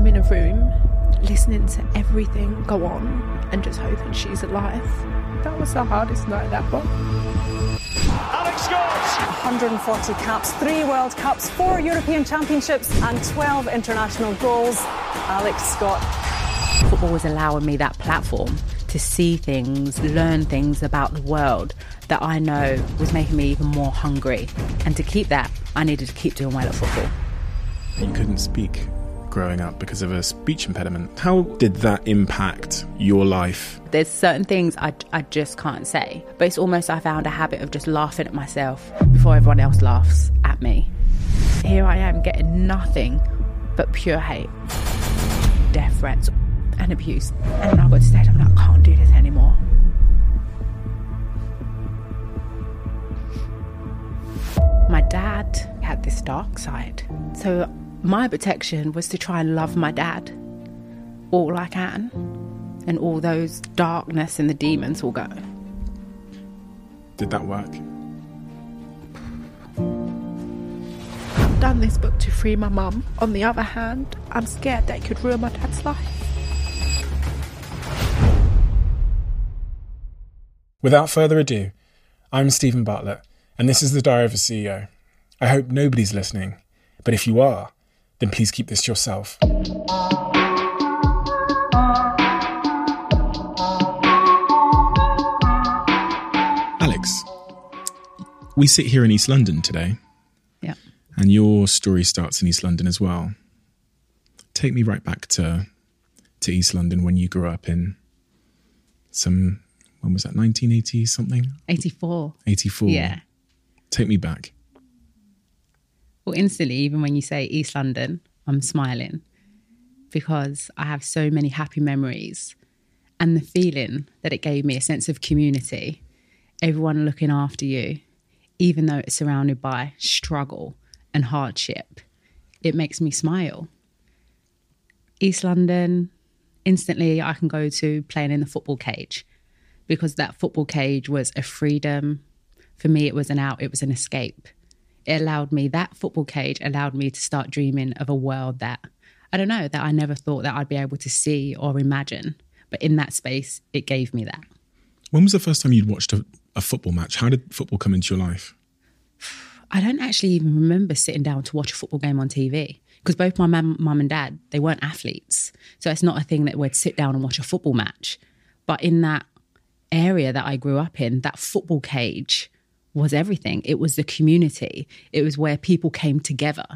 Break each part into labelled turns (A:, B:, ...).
A: I'm in a room listening to everything go on and just hoping she's alive. That was the hardest night that ever.
B: Alex Scott!
C: 140 caps, three World Cups, four European Championships, and 12 international goals. Alex Scott.
D: Football was allowing me that platform to see things, learn things about the world that I know was making me even more hungry. And to keep that, I needed to keep doing well at football.
E: You couldn't speak growing up because of a speech impediment. How did that impact your life?
D: There's certain things I, I just can't say, but it's almost I found a habit of just laughing at myself before everyone else laughs at me. Here I am getting nothing but pure hate, death threats, and abuse. And I got to stage, I'm like, I can't do this anymore. My dad had this dark side. So my protection was to try and love my dad all I can. And all those darkness and the demons will go.
E: Did that work?
A: I've done this book to free my mum. On the other hand, I'm scared that it could ruin my dad's life.
E: Without further ado, I'm Steven Bartlett, and this is the Diary of a CEO. I hope nobody's listening, but if you are, then please keep this to yourself. Alex, we sit here in East London today,
D: Yeah.
E: and your story starts in East London as well. Take me right back to to East London when you grew up in some when was that 1980 something
D: 84.
E: 84
D: Yeah.
E: take me back
D: Instantly, even when you say East London, I'm smiling because I have so many happy memories and the feeling that it gave me a sense of community, everyone looking after you, even though it's surrounded by struggle and hardship, it makes me smile. East London, instantly I can go to playing in the football cage because that football cage was a freedom. For me, it was an out, it was an escape. It allowed me, that football cage allowed me to start dreaming of a world that, I don't know, that I never thought that I'd be able to see or imagine. But in that space, it gave me that.
E: when was the first time you'd watched a, a football match how did football come into your life
D: I don't actually even remember sitting down to watch a football game on TV because both my mum, mum and dad, they weren't athletes. So it's not a thing that we'd sit down and watch a football match. But in that area that I grew up in, that football cage was everything. It was the community. It was where people came together.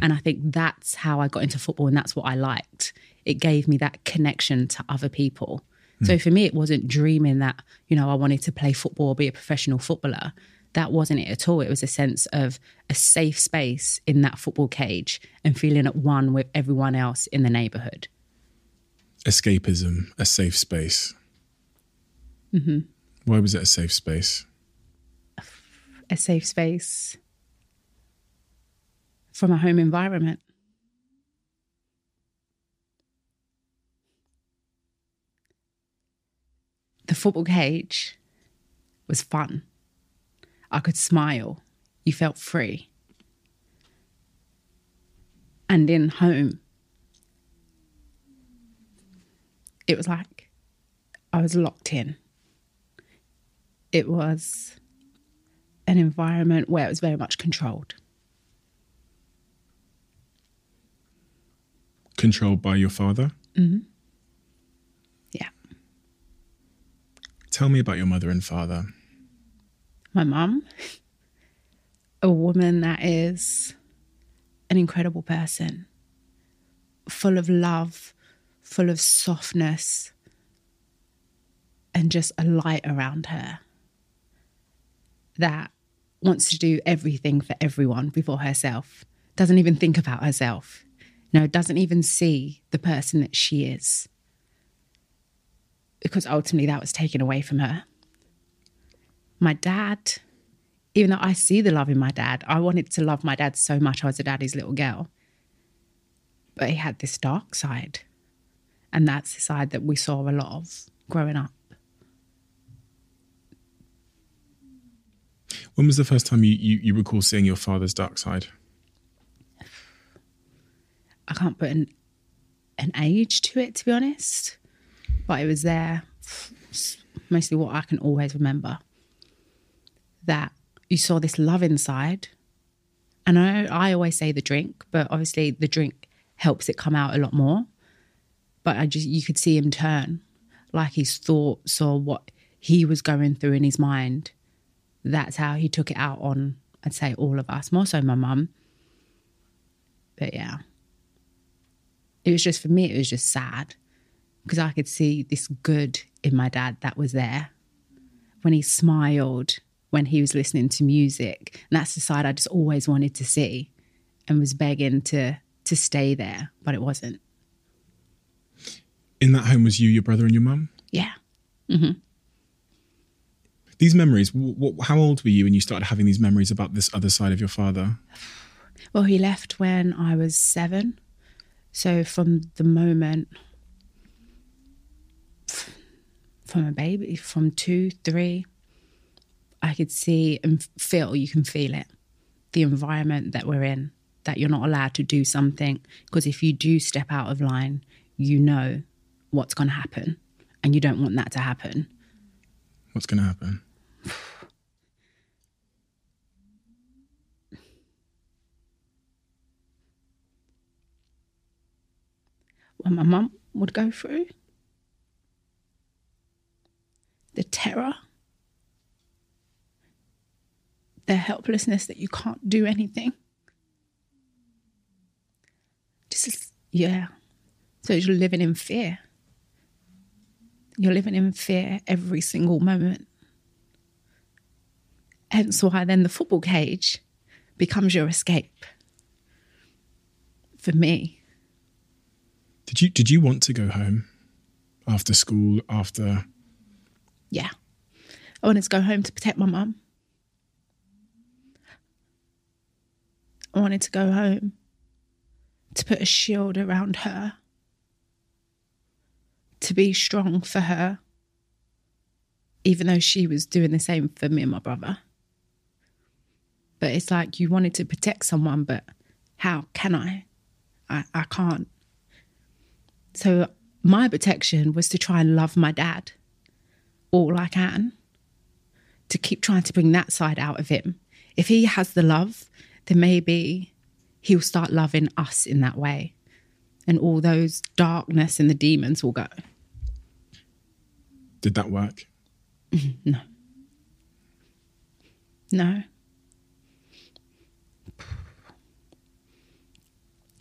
D: And I think that's how I got into football and that's what I liked. It gave me that connection to other people. So for me, it wasn't dreaming that, you know, I wanted to play football or be a professional footballer. That wasn't it at all. It was a sense of a safe space in that football cage and feeling at one with everyone else in the neighborhood.
E: escapism a safe space mm-hmm. why was it a safe space
D: A safe space from a home environment. The football cage was fun. I could smile. You felt free. And in home, it was like I was locked in. It was an environment where it was very much controlled.
E: controlled by your father Mm-hmm.
D: Yeah.
E: tell me about your mother and father
D: My mum, a woman that is an incredible person, full of love, full of softness, and just a light around her that wants to do everything for everyone before herself, doesn't even think about herself, no, doesn't even see the person that she is. Because ultimately that was taken away from her. My dad, even though I see the love in my dad, I wanted to love my dad so much. I was a daddy's little girl. But he had this dark side. And that's the side that we saw a lot of growing up.
E: When was the first time you, you, you recall seeing your father's dark side
D: I can't put an, an age to it, to be honest. But it was there, mostly what I can always remember. That you saw this love inside. And I, I always say the drink, but obviously the drink helps it come out a lot more. But I just, you could see him turn like his thoughts or what he was going through in his mind. That's how he took it out on, I'd say, all of us, more so my mum. But yeah, it was just for me, it was just sad because I could see this good in my dad that was there when he smiled, when he was listening to music. And that's the side I just always wanted to see and was begging to to stay there, but it wasn't.
E: In that home was you, your brother, and your mum?
D: Yeah. Mm-hmm.
E: These memories, wh- wh- how old were you when you started having these memories about this other side of your father?
D: Well, he left when I was seven. So from the moment, from a baby, from two, three, I could see and feel, you can feel it, the environment that we're in, that you're not allowed to do something. Because if you do step out of line, you know what's going to happen. And you don't want that to happen.
E: What's going to happen?
D: What my mum would go through, the terror, the helplessness that you can't do anything. Just, yeah. So you're living in fear. You're living in fear every single moment. Hence why then the football cage becomes your escape. For me.
E: Did you did you want to go home after school? After
D: Yeah. I wanted to go home to protect my mum. I wanted to go home to put a shield around her, to be strong for her, even though she was doing the same for me and my brother. But it's like you wanted to protect someone, but how can I? I, I can't. So my protection was to try and love my dad all I can, to keep trying to bring that side out of him. If he has the love, then maybe he'll start loving us in that way. And all those darkness and the demons will go.
E: did that work?
D: No. No.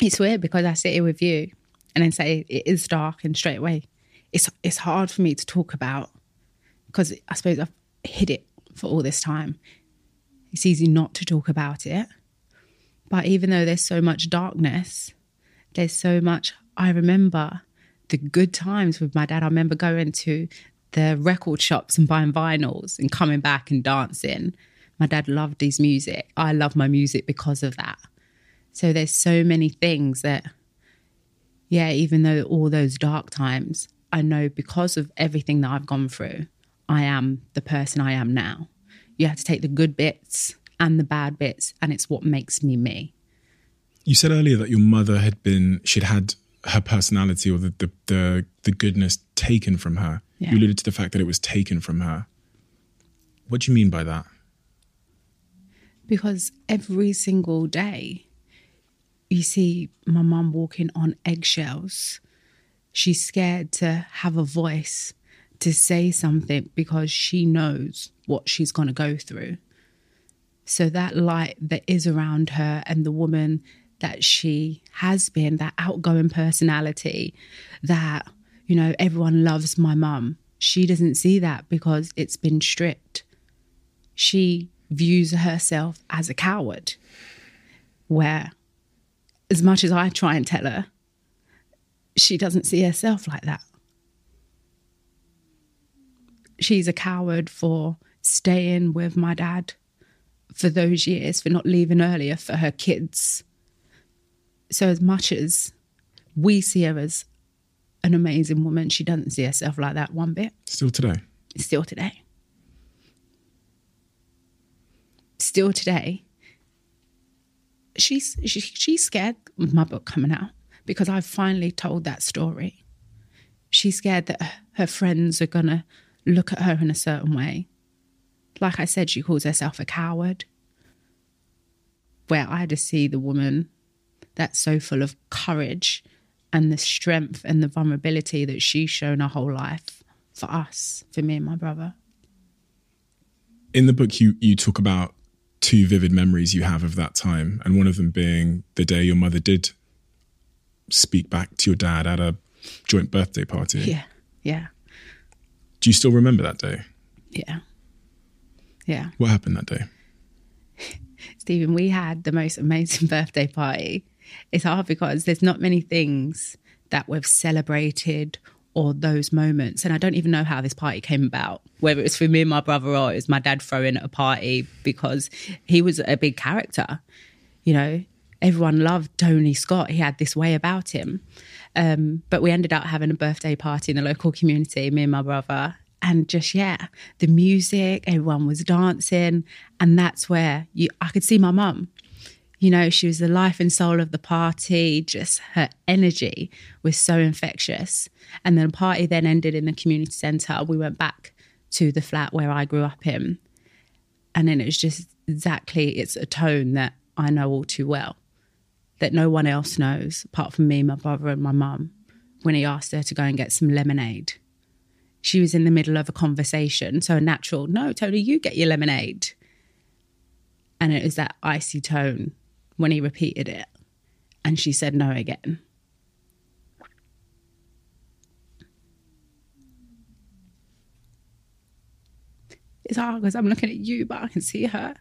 D: It's weird because I sit here with you and then say it is dark and straight away it's it's hard for me to talk about because I suppose I've hid it for all this time. It's easy not to talk about it. But even though there's so much darkness, there's so much I remember the good times with my dad. I remember going to the record shops and buying vinyls and coming back and dancing. My dad loved his music. I love my music because of that. So there's so many things that, yeah, even though all those dark times, I know because of everything that I've gone through, I am the person I am now. You have to take the good bits and the bad bits, and it's what makes me me.
E: You said earlier that your mother had been she'd had her personality or the the the, the goodness taken from her.
D: Yeah.
E: You alluded to the fact that it was taken from her. What do you mean by that?
D: because every single day you see my mum walking on eggshells. She's scared to have a voice to say something because she knows what she's going to go through. So that light that is around her and the woman that she has been, that outgoing personality, that, you know, everyone loves my mum. She doesn't see that because it's been stripped she views herself as a coward. Where, as much as I try and tell her, she doesn't see herself like that. She's a coward for staying with my dad for those years, for not leaving earlier for her kids. So, as much as we see her as an amazing woman, she doesn't see herself like that one bit,
E: Still today.
D: still today. still today, she's she, she's scared of my book coming out because I've finally told that story. She's scared that her friends are to look at her in a certain way. Like I said, she calls herself a coward. Where I just see the woman that's so full of courage and the strength and the vulnerability that she's shown her whole life for us, for me and my brother.
E: In the book, you you talk about two vivid memories you have of that time, and one of them being the day your mother did speak back to your dad at a joint birthday party.
D: Yeah, yeah,
E: Do you still remember that day?
D: yeah, yeah.
E: What happened that day?
D: Steven, we had the most amazing birthday party. It's hard because there's not many things that we've celebrated or those moments. And I don't even know how this party came about, whether it was for me and my brother or it was my dad throwing a party because he was a big character. You know, everyone loved Tony Scott. He had this way about him. Um, but we ended up having a birthday party in the local community, me and my brother. And just, yeah, the music, everyone was dancing. And that's where you, I could see my mum. You know, she was the life and soul of the party. Just her energy was so infectious. And then the party then ended in the community centre. We went back to the flat where I grew up in. And then it was just exactly, it's a tone that I know all too well, that no one else knows apart from me, my brother, and my mum, when he asked her to go and get some lemonade. She was in the middle of a conversation. So a natural, no, Tony, you get your lemonade. And it was that icy tone when he repeated it. And she said no again. It's hard because I'm looking at you, but I can see her.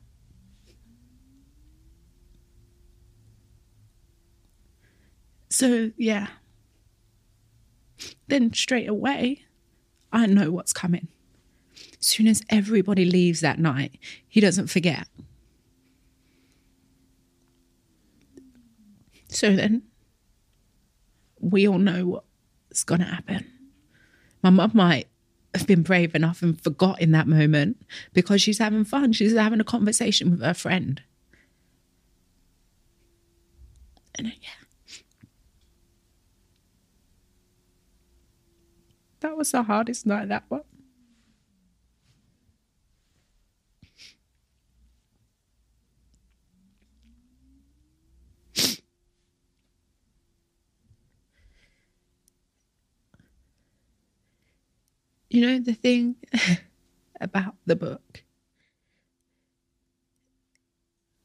D: So, yeah. Then straight away, I know what's coming. As soon as everybody leaves that night, he doesn't forget. So then, we all know what's going to happen. My mum might have been brave enough and forgot in that moment because she's having fun. She's having a conversation with her friend. And uh, yeah. That was the hardest night, that one. You know, the thing about the book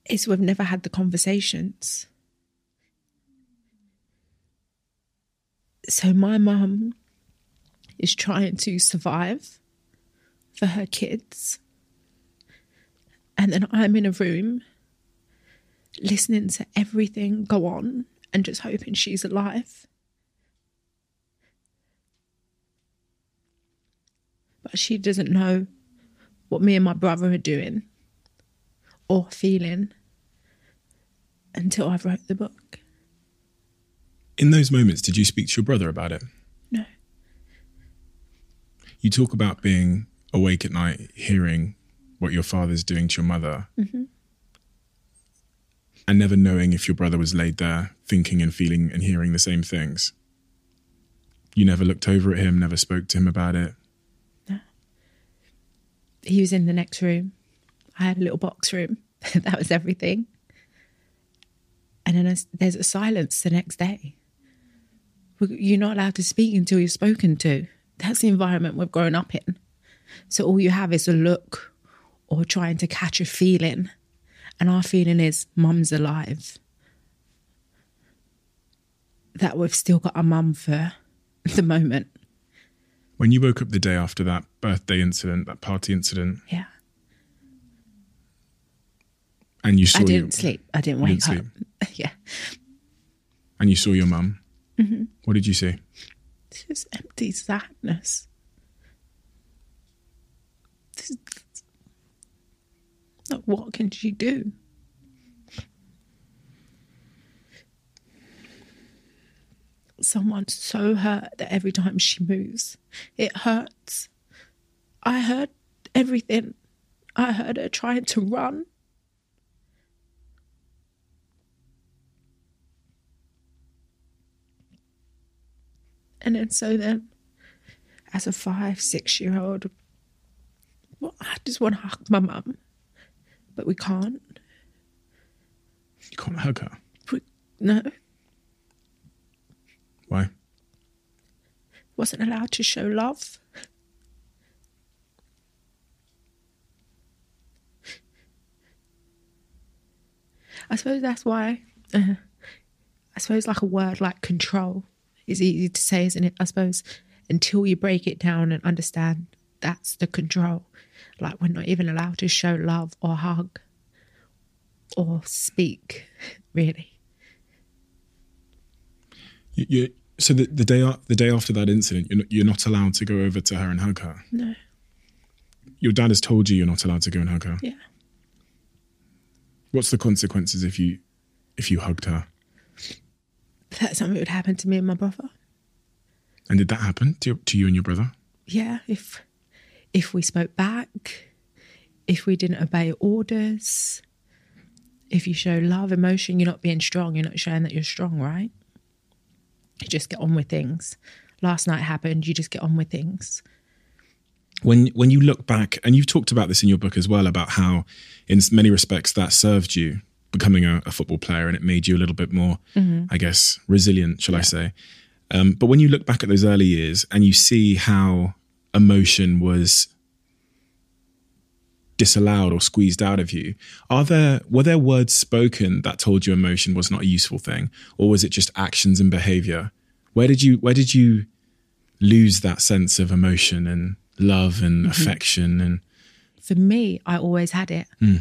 D: is we've never had the conversations. So my mum is trying to survive for her kids. And then I'm in a room listening to everything go on and just hoping she's alive. She doesn't know what me and my brother are doing or feeling until I've wrote the book.
E: In those moments, did you speak to your brother about it?
D: No.
E: You talk about being awake at night, hearing what your father's doing to your mother, mm-hmm. and never knowing if your brother was laid there, thinking and feeling and hearing the same things. You never looked over at him, never spoke to him about it.
D: He was in the next room. I had a little box room. that was everything. And then there's- a silence the next day. You're not allowed to speak until you're spoken to. That's the environment we've grown up in. So all you have is a look or trying to catch a feeling. And our feeling is mum's alive. That we've still got a mum for the moment.
E: When you woke up the day after that birthday incident, that party incident,
D: Yeah.
E: and you saw
D: I didn't
E: your,
D: sleep. I didn't wake
E: didn't
D: up. yeah.
E: and you saw your mum,
D: Mm-hmm.
E: what did you see?
D: Just empty sadness. Like, what can she do? Someone's so hurt that every time she moves, it hurts. I heard everything. I heard her trying to run. And then so then, as a five, six year old, well, I just want to hug my mum, but we can't.
E: You can't hug her.
D: We, no,
E: Why?
D: wasn't allowed to show love. I suppose that's why. Uh, I suppose like a word like control is easy to say, isn't it? I suppose until you break it down and understand that's the control. Like we're not even allowed to show love or hug or speak, really.
E: You, you, so the, the day the day after that incident, you're not, you're not allowed to go over to her and hug her.
D: No.
E: Your dad has told you you're not allowed to go and hug her.
D: Yeah.
E: What's the consequences if you if you hugged her?
D: That something would happen to me and my brother.
E: And did that happen to, to you and your brother?
D: yeah, if if we spoke back, if we didn't obey orders, if you show love, emotion, you're not being strong, you're not showing that you're strong, right? You just get on with things. Last night happened, you just get on with things.
E: When when you look back, and you've talked about this in your book as well, about how in many respects that served you becoming a, a football player, and it made you a little bit more, I guess, resilient, shall I say? Um, but when you look back at those early years and you see how emotion was disallowed or squeezed out of you, are there were there words spoken that told you emotion was not a useful thing, or was it just actions and behavior? Where did you where did you lose that sense of emotion and love and mm-hmm. affection and
D: For me, I always had it. Hmm.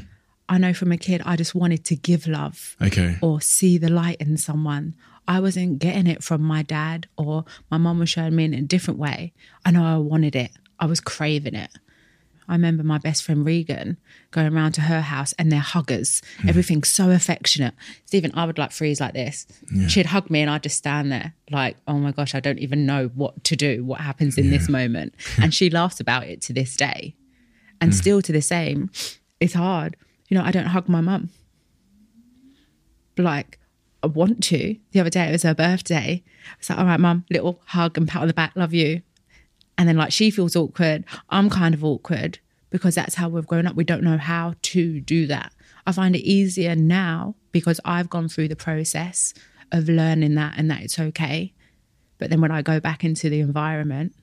D: I know from a kid, I just wanted to give love.
E: okay
D: or see the light in someone. I wasn't getting it from my dad or my mum was showing me in a different way. I know I wanted it. I was craving it. I remember my best friend Regan going around to her house and they're huggers. Hmm. Everything's so affectionate. Steven, I would like freeze like this. She'd hug me and I'd just stand there like, oh my gosh, I don't even know what to do, what happens in this moment. and she laughs about it to this day. And hmm. still to the same, it's hard. You know, I don't hug my mum like I want to. The other day it was her birthday. I was like, all right, mum, little hug and pat on the back, love you. And then like she feels awkward. I'm kind of awkward because that's how we've grown up. We don't know how to do that. I find it easier now because I've gone through the process of learning that and that it's okay. But then when I go back into the environment,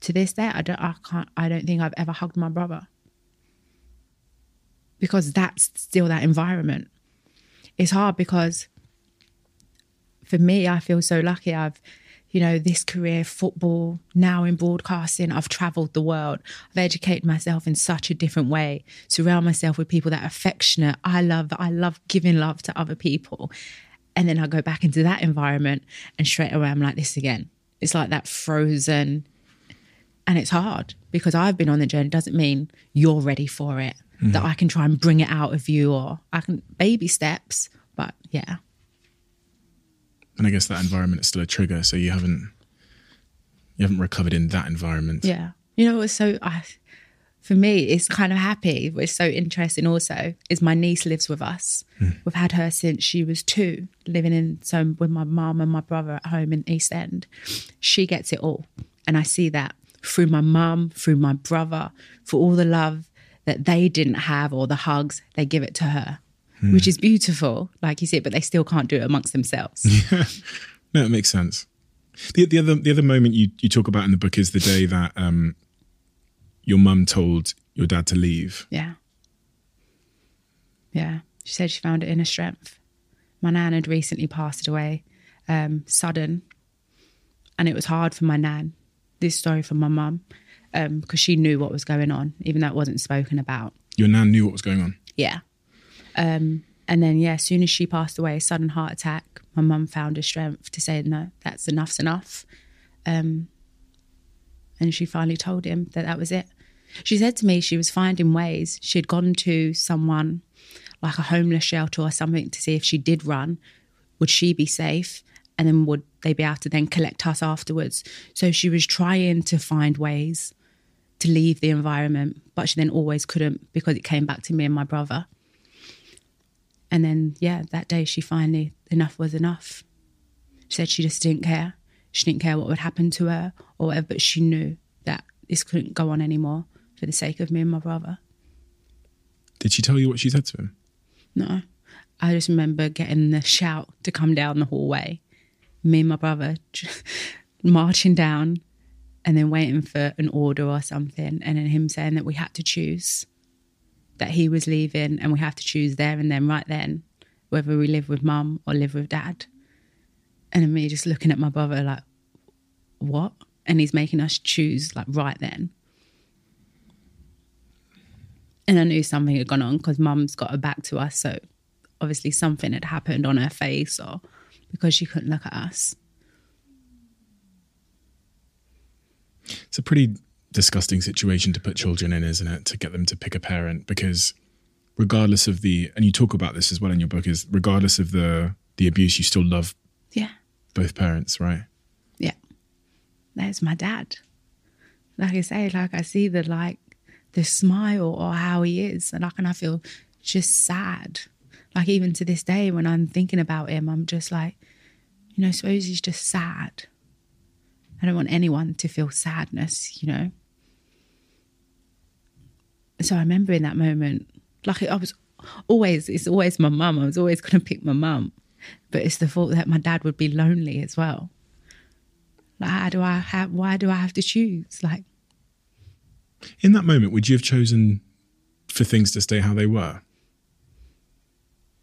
D: to this day, I don't I can't I don't think I've ever hugged my brother. Because that's still that environment it's hard because for me, I feel so lucky. I've, you know, this career, football, now in broadcasting, I've traveled the world. I've educated myself in such a different way, surround myself with people that are affectionate. I love, I love giving love to other people. And then I go back into that environment and straight away I'm like this again. It's like that frozen. And it's hard because I've been on the journey doesn't mean you're ready for it. That mm-hmm. I can try and bring it out of you or I can baby steps. But yeah.
E: And I guess that environment is still a trigger, so you haven't you haven't recovered in that environment.
D: Yeah. You know, it's so, I, for me, it's kind of happy. What's so interesting also is my niece lives with us. Hmm. We've had her since she was two, living in so with my mum and my brother at home in East End. She gets it all. And I see that through my mum, through my brother, for all the love that they didn't have or the hugs, they give it to her. Which is beautiful, like you said, but they still can't do it amongst themselves. Yeah.
E: No, it makes sense. The, the other the other moment you, you talk about in the book is the day that um, your mum told your dad to leave.
D: Yeah. Yeah. She said she found it in inner strength. My nan had recently passed away, um, sudden. And it was hard for my nan, this story from my mum, because she knew what was going on, even though it wasn't spoken about.
E: Your nan knew what was going on.
D: Yeah. Um, and then, yeah, as soon as she passed away, sudden heart attack, my mum found the strength to say, no, that's enough's enough. Um, and she finally told him that that was it. She said to me she was finding ways. She'd gone to someone like a homeless shelter or something to see if she did run, would she be safe? And then would they be able to then collect us afterwards? So she was trying to find ways to leave the environment, but she then always couldn't because it came back to me and my brother. And then, yeah, that day she finally, enough was enough. She said she just didn't care. She didn't care what would happen to her or whatever, but she knew that this couldn't go on anymore for the sake of me and my brother.
E: Did she tell you what she said to him?
D: No. I just remember getting the shout to come down the hallway. Me and my brother marching down and then waiting for an order or something. And then him saying that we had to choose, that he was leaving and we have to choose there and then, right then, whether we live with mum or live with dad. And me just looking at my brother like, what? And he's making us choose like right then. And I knew something had gone on because mum's got her back to us. So obviously something had happened on her face or because she couldn't look at us.
E: It's a pretty disgusting situation to put children in, isn't it? To get them to pick a parent because regardless of the and you talk about this as well in your book is regardless of the the abuse you still love
D: Yeah.
E: both parents, right?
D: Yeah. That's my dad. Like I say, like I see the like the smile or how he is, and like and I feel just sad. Like even to this day, when I'm thinking about him, I'm just like, you know, suppose he's just sad. I don't want anyone to feel sadness, you know. So I remember in that moment, like I was always, it's always my mum. I was always going to pick my mum, but it's the thought that my dad would be lonely as well. Like, how do I have? Why do I have to choose? Like,
E: In that moment, would you have chosen for things to stay how they were?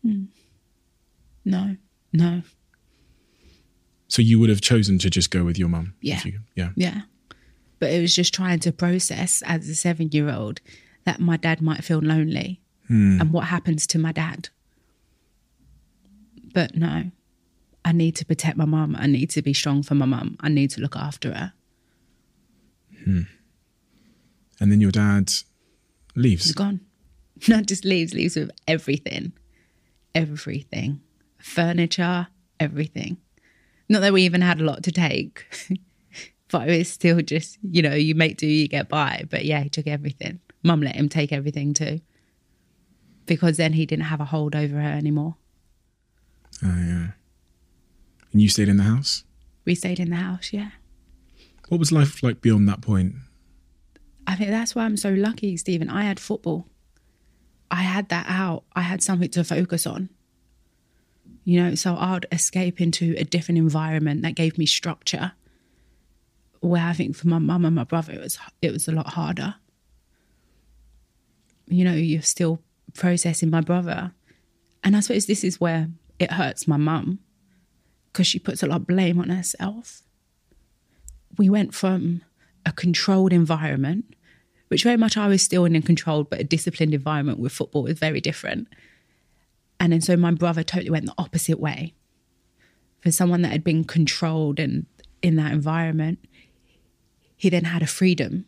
E: Hmm.
D: no, no,
E: So you would have chosen to just go with your mum?
D: Yeah.
E: you- yeah.
D: yeah. But it was just trying to process as a seven-year-old that my dad might feel lonely, hmm. and what happens to my dad. But no, I need to protect my mum. I need to be strong for my mum. I need to look after her. Hmm.
E: And then your dad leaves.
D: He's gone. Not just leaves, leaves with everything. Everything. Furniture, everything. Not that we even had a lot to take, but it was still just, you know, you make do, you get by. But yeah, he took everything. Mum let him take everything too. Because then he didn't have a hold over her anymore.
E: Oh, yeah. And you stayed in the house?
D: We stayed in the house, yeah.
E: What was life like beyond that point?
D: I think that's why I'm so lucky, Steven. I had football. I had that out. I had something to focus on. You know, so I'd escape into a different environment that gave me structure. Where I think for my mum and my brother, it was it was a lot harder. You know, you're still processing my brother, and I suppose this is where it hurts my mum because she puts a lot of blame on herself we went from a controlled environment, which very much I was still in a controlled but a disciplined environment with football was very different. And then so my brother totally went the opposite way. For someone that had been controlled and in that environment, he then had a freedom,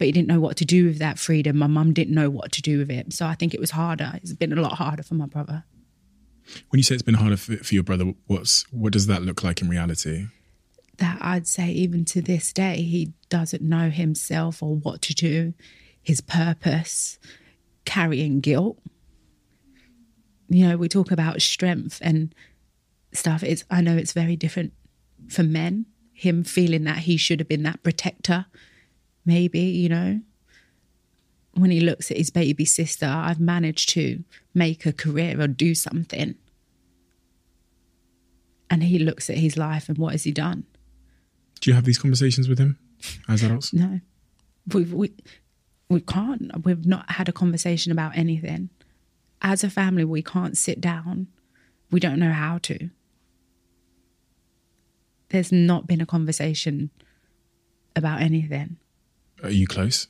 D: but he didn't know what to do with that freedom. My mum didn't know what to do with it. So I think it was harder. It's been a lot harder for my brother.
E: When you say it's been harder for, for your brother, what's what does that look like in reality?
D: that I'd say even to this day, he doesn't know himself or what to do, his purpose, carrying guilt. You know, we talk about strength and stuff. It's I know it's very different for men. Him feeling that he should have been that protector, maybe, you know. When he looks at his baby sister, I've managed to make a career or do something. And he looks at his life and what has he done?
E: Do you have these conversations with him as adults?
D: No, we we we can't. We've not had a conversation about anything. As a family, we can't sit down. We don't know how to. There's not been a conversation about anything.
E: Are you close?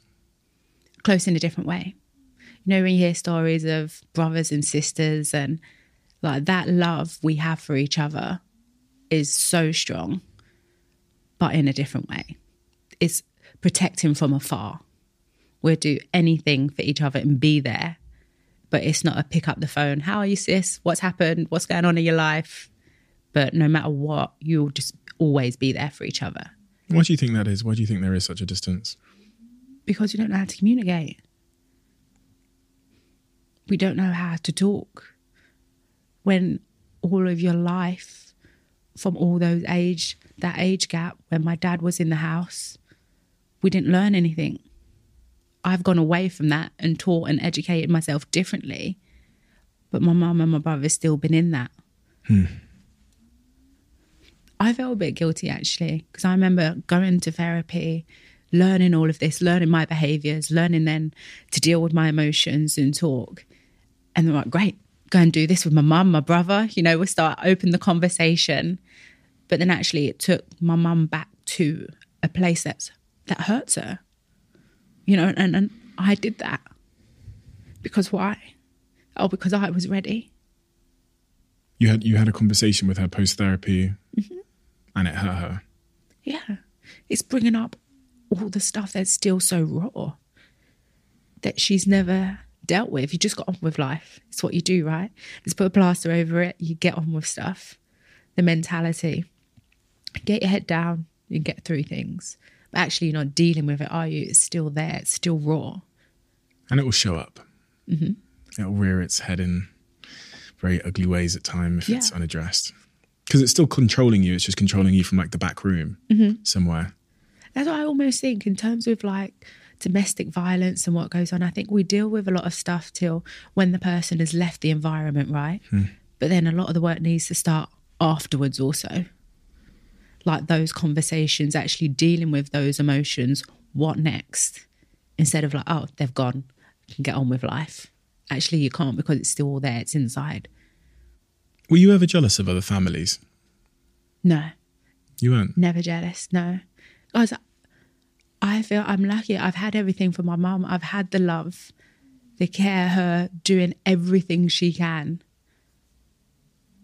D: Close in a different way. You know, when you hear stories of brothers and sisters and like that love we have for each other is so strong, but in a different way. It's protecting from afar. We'll do anything for each other and be there, but it's not a pick up the phone. How are you, sis? What's happened? What's going on in your life? But no matter what, you'll just always be there for each other
E: Why do you think that is? Why do you think there is such a distance?
D: Because you don't know how to communicate. We don't know how to talk. When all of your life from all those age that age gap when my dad was in the house, we didn't learn anything. I've gone away from that and taught and educated myself differently. But my mum and my brother still been in that. Hmm. I felt a bit guilty actually because I remember going to therapy, learning all of this, learning my behaviors, learning then to deal with my emotions and talk. And they're like, great, go and do this with my mum, my brother. You know, we'll start open the conversation. But then actually, it took my mum back to a place that's that hurts her. You know, and, and I did that because why? Oh, because I was ready.
E: You had you had a conversation with her post therapy, mm-hmm. and it hurt her.
D: Yeah. It's bringing up all the stuff that's still so raw that she's never dealt with. You just got on with life. It's what you do, right? Just put a plaster over it. You get on with stuff. The mentality. Get your head down. You get through things. But actually, you're not dealing with it, are you? It's still there. It's still raw.
E: and it will show up. Mm-hmm. It'll rear its head in very ugly ways at times if it's
D: Yeah.
E: unaddressed. Because it's still controlling you. It's just controlling you from like the back room mm-hmm. somewhere.
D: That's what I almost think in terms of like domestic violence and what goes on. I think we deal with a lot of stuff till when the person has left the environment, right? Hmm. But then a lot of the work needs to start afterwards also. Like those conversations, actually dealing with those emotions. What next? Instead of like, oh, they've gone, can get on with life. Actually, you can't because it's still all there, it's inside.
E: Were you ever jealous of other families?
D: No.
E: You weren't.
D: Never jealous, no. Guys, I feel I'm lucky. I've had everything from my mum. I've had the love, the care, her doing everything she can.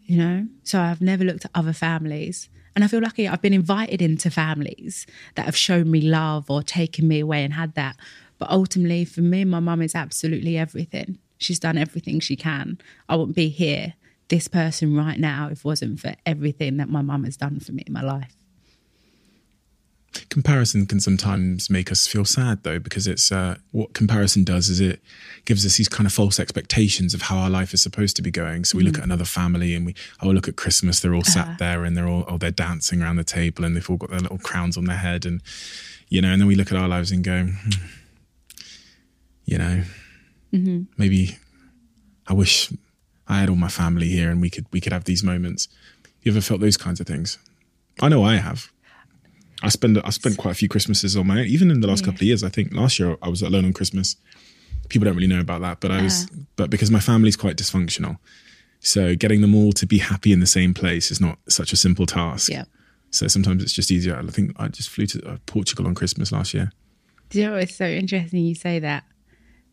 D: You know? So I've never looked at other families. And I feel lucky I've been invited into families that have shown me love or taken me away and had that. But ultimately, for me, my mum is absolutely everything. She's done everything she can. I wouldn't be here, this person right now, if it wasn't for everything that my mum has done for me in my life.
E: Comparison can sometimes make us feel sad though, because it's uh, what comparison does is it gives us these kind of false expectations of how our life is supposed to be going. So we look at another family and we oh look at Christmas, they're all sat there and they're all oh they're dancing around the table and they've all got their little crowns on their head and you know, and then we look at our lives and go, hmm, you know, maybe I wish I had all my family here and we could we could have these moments. You ever felt those kinds of things? I know I have. I spend I spent quite a few Christmases on my own. Even in the last couple of years, I think last year I was alone on Christmas. People don't really know about that, but I was. But because my family's quite dysfunctional, so getting them all to be happy in the same place is not such a simple task.
D: Yeah.
E: So sometimes it's just easier. I think I just flew to uh, Portugal on Christmas last year.
D: Do you know it's so interesting you say that?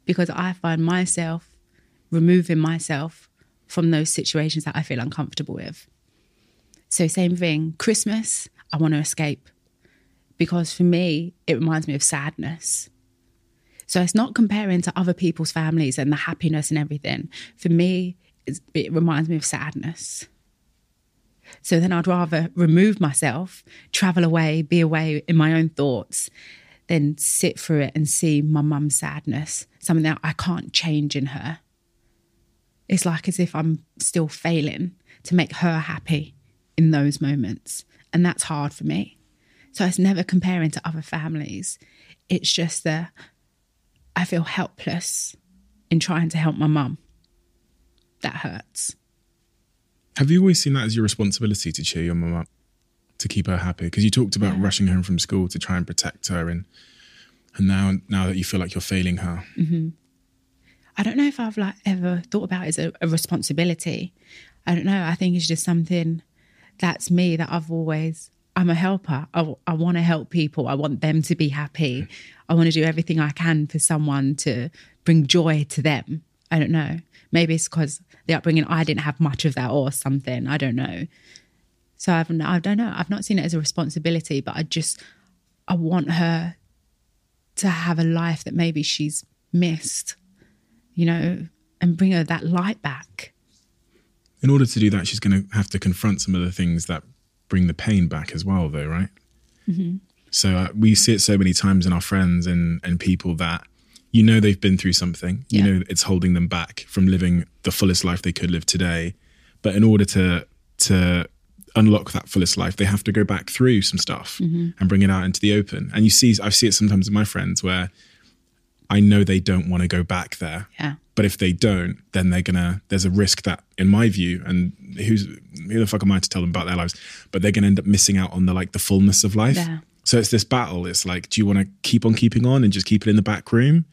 D: Because I find myself removing myself from those situations that I feel uncomfortable with. So, same thing, Christmas, I want to escape because for me, it reminds me of sadness. So, it's not comparing to other people's families and the happiness and everything. For me, it reminds me of sadness. So then I'd rather remove myself, travel away, be away in my own thoughts, than sit through it and see my mum's sadness, something that I can't change in her. It's like as if I'm still failing to make her happy in those moments. And that's hard for me. So it's never comparing to other families. It's just that I feel helpless in trying to help my mum. That hurts.
E: Have you always seen that as your responsibility to cheer your mum up, to keep her happy? Because you talked about rushing home from school to try and protect her, and and now now that you feel like you're failing her, mm-hmm.
D: I don't know if I've like ever thought about it as a, a responsibility. I don't know. I think it's just something that's me that I've always. I'm a helper. I, I want to help people. I want them to be happy. I want to do everything I can for someone to bring joy to them. I don't know. Maybe it's because the upbringing I didn't have much of that or something. I don't know. So I've I don't know. I've not seen it as a responsibility, but I just I want her to have a life that maybe she's missed you know, and bring her that light back.
E: in order to do that, she's going to have to confront some of the things that bring the pain back as well, though, right? So uh, we see it so many times in our friends and and people that you know they've been through something. You know it's holding them back from living the fullest life they could live today. But in order to to unlock that fullest life, they have to go back through some stuff and bring it out into the open. And you see, I see it sometimes with my friends where I know they don't want to go back there.
D: Yeah.
E: But if they don't, then they're gonna. There's a risk that, in my view, and who's who the fuck am I to tell them about their lives? But they're gonna end up missing out on the like the fullness of life.
D: Yeah.
E: So it's this battle. It's like, do you want to keep on keeping on and just keep it in the back room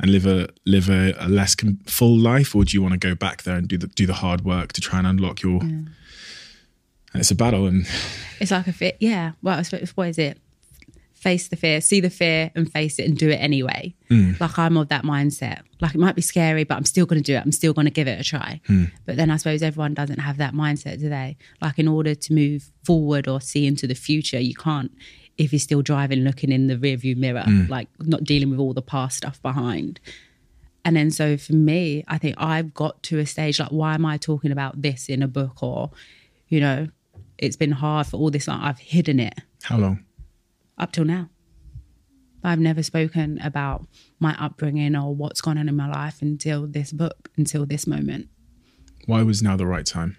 E: and live a live a, a less com- full life, or do you want to go back there and do the do the hard work to try and unlock your? Mm. And it's a battle, and
D: It's like a fit. Yeah. Well, I suppose, what is it? Face the fear, see the fear and face it and do it anyway. Mm. Like I'm of that mindset. Like it might be scary, but I'm still going to do it. I'm still going to give it a try. Mm. But then I suppose everyone doesn't have that mindset, do they? Like in order to move forward or see into the future, you can't if you're still driving, looking in the rearview mirror, mm. like not dealing with all the past stuff behind. And then so for me, I think I've got to a stage like, why am I talking about this in a book? Or, you know, it's been hard for all this. Like, I've hidden it
E: how long?
D: Up till now. I've never spoken about my upbringing or what's gone on in my life until this book, until this moment,
E: Why was now the right time?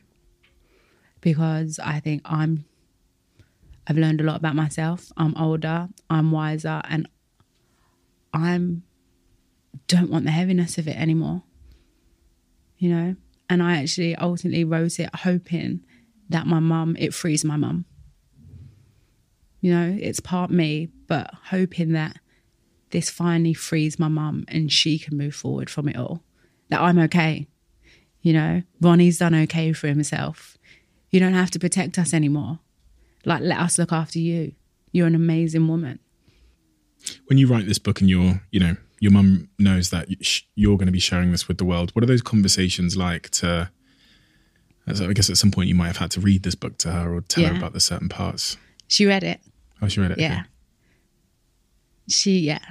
D: because I think I'm, I've learned a lot about myself. I'm older, I'm wiser, and I'm, don't want the heaviness of it anymore. You know? And I actually ultimately wrote it hoping that my mum, it frees my mum. You know, it's part me, but hoping that this finally frees my mum and she can move forward from it all. That I'm okay. You know, Ronnie's done okay for himself. You don't have to protect us anymore. Like, let us look after you. You're an amazing woman.
E: When you write this book and you're, you know, your mum knows that you're going to be sharing this with the world. What are those conversations like? To, I guess at some point you might have had to read this book to her or tell her about the certain parts.
D: She read it.
E: Oh, she read it.
D: Yeah.
E: okay.
D: She, yeah.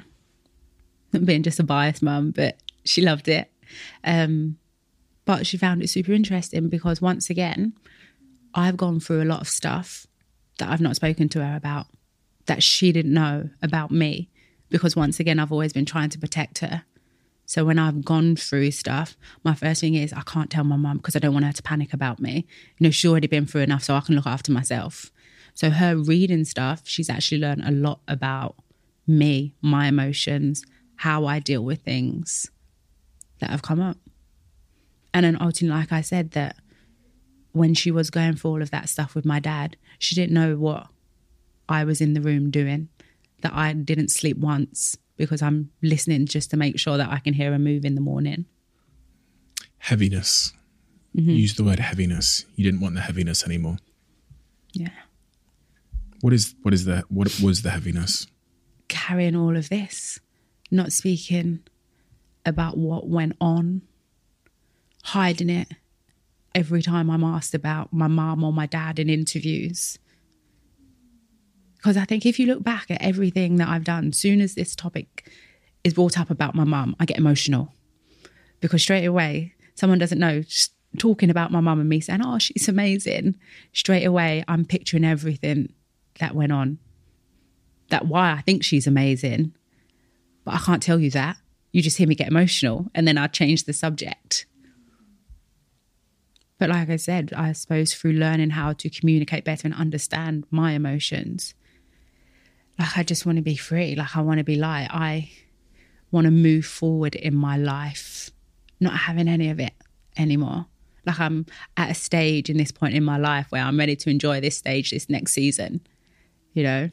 D: Not being just a biased mum, but she loved it. Um, but she found it super interesting because once again, I've gone through a lot of stuff that I've not spoken to her about, that she didn't know about me. Because once again, I've always been trying to protect her. So when I've gone through stuff, my first thing is I can't tell my mum because I don't want her to panic about me. You know, she's already been through enough, so I can look after myself. So her reading stuff, she's actually learned a lot about me, my emotions, how I deal with things that have come up. And then ultimately, like I said, that when she was going through all of that stuff with my dad, she didn't know what I was in the room doing, that I didn't sleep once because I'm listening just to make sure that I can hear her move in the morning.
E: Heaviness.
D: Mm-hmm.
E: You used the word heaviness. You didn't want the heaviness anymore.
D: Yeah.
E: What is what is the what was the heaviness?
D: carrying all of this, not speaking about what went on, hiding it every time I'm asked about my mum or my dad in interviews. Because I think if you look back at everything that I've done, soon as this topic is brought up about my mum, I get emotional. Because straight away, someone doesn't know, just talking about my mum and me saying, oh, she's amazing. Straight away, I'm picturing everything that went on that why I think she's amazing, but I can't tell you that. You just hear me get emotional and then I change the subject. But like I said, I suppose through learning how to communicate better and understand my emotions, like I just want to be free. Like I want to be light. I want to move forward in my life, not having any of it anymore. Like I'm at a stage in this point in my life where I'm ready to enjoy this stage this next season, you know?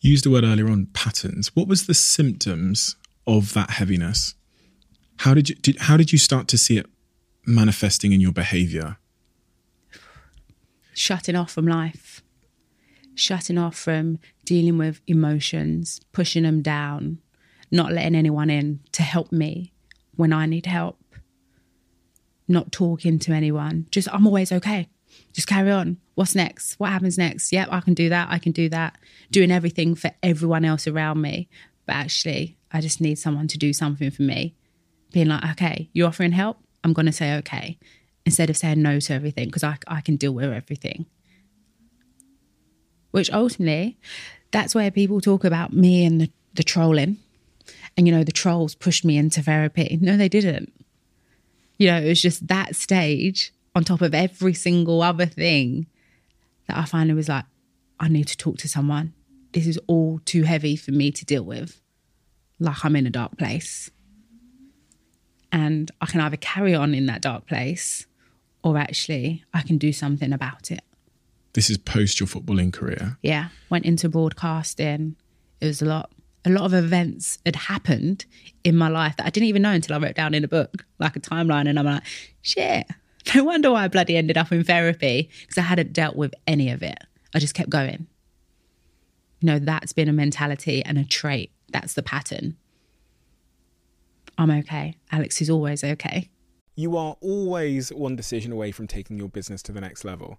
E: You used the word earlier on patterns. What was the symptoms of that heaviness? How did you did, how did you start to see it manifesting in your behavior?
D: shutting off from life, shutting off from dealing with emotions, pushing them down, not letting anyone in to help me when I need help, not talking to anyone. Just, I'm always okay. Just carry on. What's next? What happens next? Yep, I can do that. I can do that. Doing everything for everyone else around me. But actually, I just need someone to do something for me. Being like, okay, you're offering help. I'm going to say okay instead of saying no to everything because I, I can deal with everything. Which ultimately, that's where people talk about me and the, the trolling. And, you know, the trolls pushed me into therapy. No, they didn't. You know, it was just that stage. On top of every single other thing that I finally was like, I need to talk to someone. This is all too heavy for me to deal with. Like I'm in a dark place. And I can either carry on in that dark place or actually I can do something about it.
F: This is post your footballing career.
D: Yeah. Went into broadcasting. It was a lot. A lot of events had happened in my life that I didn't even know until I wrote down in a book, like a timeline. And I'm like, shit, no wonder why I bloody ended up in therapy because I hadn't dealt with any of it. I just kept going. You know, that's been a mentality and a trait. That's the pattern. I'm okay. Alex is always okay.
E: You are always one decision away from taking your business to the next level.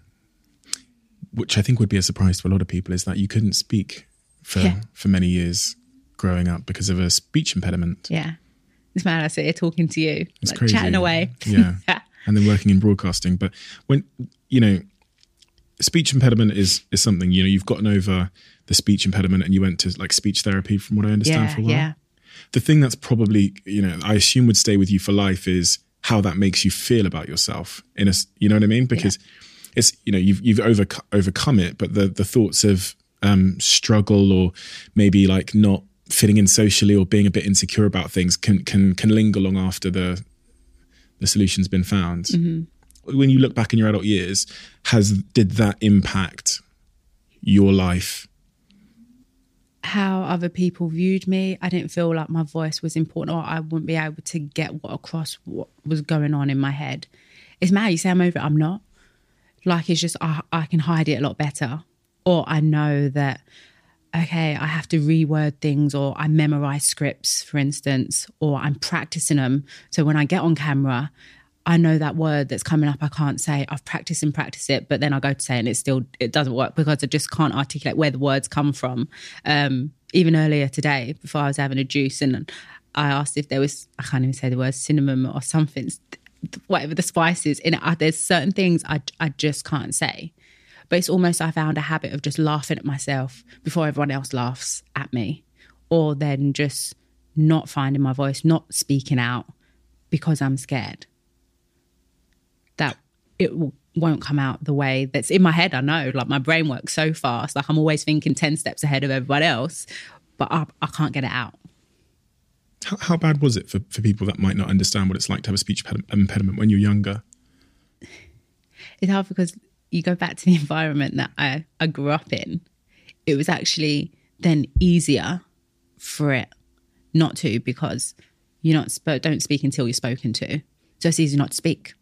F: which I think would be a surprise to a lot of people, is that you couldn't speak for
D: Yeah.
F: for many years growing up because of a speech impediment.
D: Yeah. This man I sit here talking to you,
F: It's
D: like
F: crazy.
D: chatting away.
F: Yeah. and then working in broadcasting. But when you know, speech impediment is is something you know you've gotten over the speech impediment, and you went to like speech therapy, from what I understand,
D: yeah,
F: for a while.
D: yeah.
F: The thing that's probably you know I assume would stay with you for life is how that makes you feel about yourself. In a you know what I mean? Because it's you know you've you've overcome overcome it, but the the thoughts of um, struggle or maybe like not fitting in socially or being a bit insecure about things can can can linger long after the the solution's been found. When you look back in your adult years, has did that impact your life?
D: how other people viewed me. I didn't feel like my voice was important or I wouldn't be able to get what across what was going on in my head. It's mad. You say I'm over it, I'm not. Like it's just I, I can hide it a lot better. Or I know that okay, I have to reword things or I memorize scripts, for instance, or I'm practicing them. So when I get on camera, I know that word that's coming up, I can't say. I've practiced and practiced it, but then I go to say and it still it doesn't work because I just can't articulate where the words come from. Um, even earlier today, before I was having a juice, and I asked if there was I can't even say the word cinnamon or something, whatever the spice is in it. There's certain things I I just can't say. But it's almost I found a habit of just laughing at myself before everyone else laughs at me, or then just not finding my voice, not speaking out because I'm scared that it w- won't come out the way that's in my head. I know, like my brain works so fast, like I'm always thinking 10 steps ahead of everybody else, but I, I can't get it out.
F: How, how bad was it for, for people that might not understand what it's like to have a speech impediment when you're younger?
D: It's hard because you go back to the environment that I, I grew up in. It was actually then easier for it not to because you're not sp- don't speak until you're spoken to. So it's easy not to speak.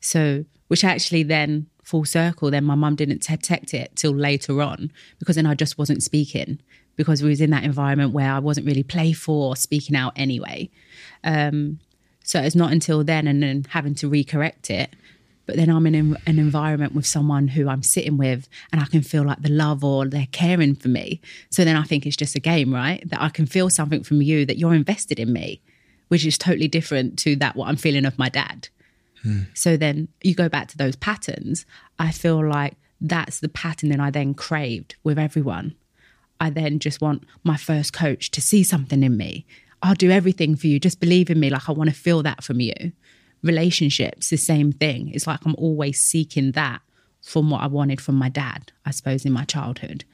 D: So, which actually then full circle, then my mum didn't detect it till later on because then I just wasn't speaking because we was in that environment where I wasn't really playful or speaking out anyway. Um, so it's not until then and then having to recorrect it. But then I'm in an environment with someone who I'm sitting with and I can feel like the love or they're caring for me. So then I think it's just a game, right? That I can feel something from you that you're invested in me, which is totally different to that what I'm feeling of my dad. So then you go back to those patterns. I feel like that's the pattern that I then craved with everyone. I then just want my first coach to see something in me. I'll do everything for you. Just believe in me. Like I want to feel that from you. Relationships, the same thing. It's like I'm always seeking that from what I wanted from my dad, I suppose, in my childhood.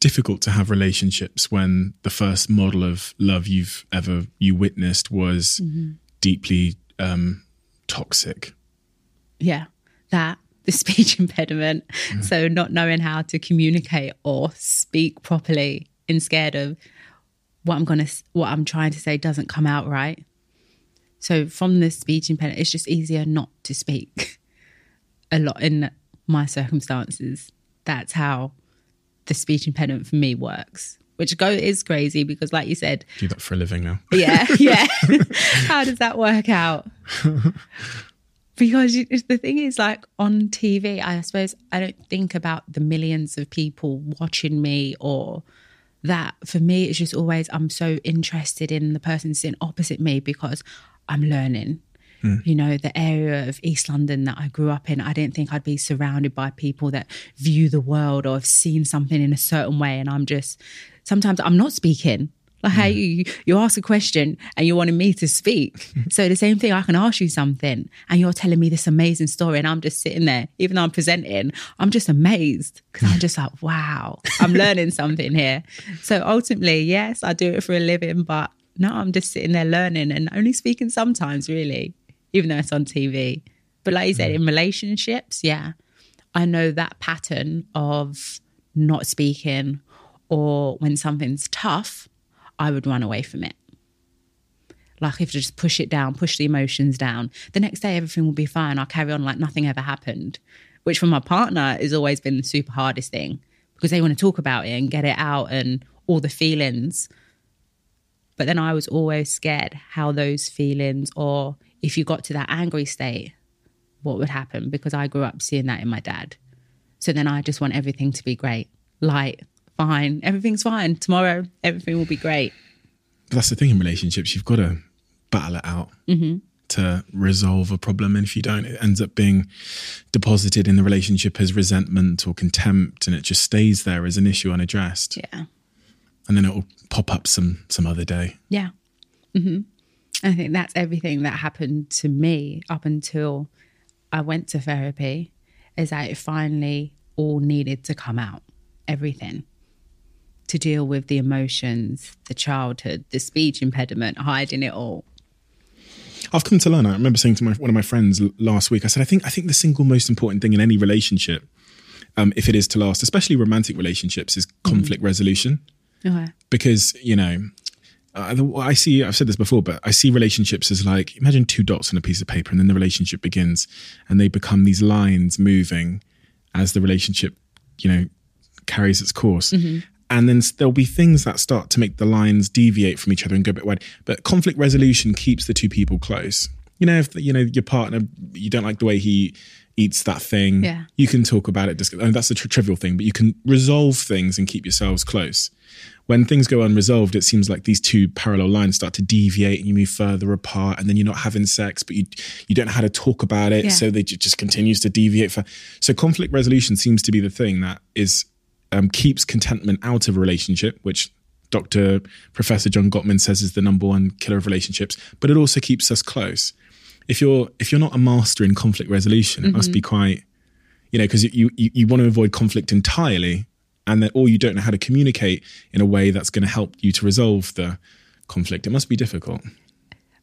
F: difficult to have relationships when the first model of love you've ever you witnessed was deeply um,
E: toxic.
D: Yeah, that the speech impediment. Mm-hmm. So not knowing how to communicate or speak properly and scared of what I'm gonna what I'm trying to say doesn't come out right. So from the speech impediment, it's just easier not to speak. A lot in my circumstances, that's how the speech impediment for me works. Which go is crazy because, like you said,
E: Do that for a living now.
D: yeah, yeah. How does that work out? Because the thing is, like on TV, I suppose I don't think about the millions of people watching me or that. For me, it's just always I'm so interested in the person sitting opposite me because I'm learning. Hmm. You know, the area of East London that I grew up in, I didn't think I'd be surrounded by people that view the world or have seen something in a certain way. And I'm just, sometimes I'm not speaking. Like, hey, mm. you, you ask a question and you wanted me to speak. So the same thing, I can ask you something and you're telling me this amazing story, and I'm just sitting there, even though I'm presenting, I'm just amazed because I'm just like, wow, I'm learning something here. So ultimately, yes, I do it for a living, but no, I'm just sitting there learning and only speaking sometimes, really, even though it's on TV. But like you said, mm. in relationships, yeah, I know that pattern of not speaking or when something's tough, I would run away from it. Like if you just push it down, push the emotions down, the next day everything will be fine. I'll carry on like nothing ever happened, which for my partner has always been the super hardest thing because they want to talk about it and get it out and all the feelings. But then I was always scared how those feelings, or if you got to that angry state, what would happen because I grew up seeing that in my dad. So then I just want everything to be great, light, fine, everything's fine. Tomorrow, everything will be great.
E: But that's the thing in relationships. You've got to battle it out to resolve a problem. And if you don't, it ends up being deposited in the relationship as resentment or contempt, and it just stays there as an issue unaddressed.
D: Yeah.
E: And then it will pop up some some other day.
D: Yeah. hmm I think that's everything that happened to me up until I went to therapy, is that it finally all needed to come out. Everything. To deal with the emotions, the childhood, the speech impediment, hiding it all.
E: I've come to learn. I remember saying to my, one of my friends last week. I said, I think I think the single most important thing in any relationship, um, if it is to last, especially romantic relationships, is conflict resolution.
D: Okay.
E: Because you know, uh, I see. I've said this before, but I see relationships as like imagine two dots on a piece of paper, and then the relationship begins, and they become these lines moving as the relationship, you know, carries its course. And then there'll be things that start to make the lines deviate from each other and go a bit wide. But conflict resolution keeps the two people close. You know, if you know your partner, you don't like the way he eats that thing.
D: Yeah.
E: You can talk about it. Dis- I mean, that's a tr- trivial thing, but you can resolve things and keep yourselves close. When things go unresolved, it seems like these two parallel lines start to deviate and you move further apart. And then you're not having sex, but you you don't know how to talk about it,
D: Yeah.
E: so they ju- just continues to deviate. For so conflict resolution seems to be the thing that is um, keeps contentment out of a relationship, which Dr. Professor John Gottman says is the number one killer of relationships. But it also keeps us close. If you're if you're not a master in conflict resolution, it must be quite, you know, because you, you you want to avoid conflict entirely, and that or you don't know how to communicate in a way that's going to help you to resolve the conflict. It must be difficult.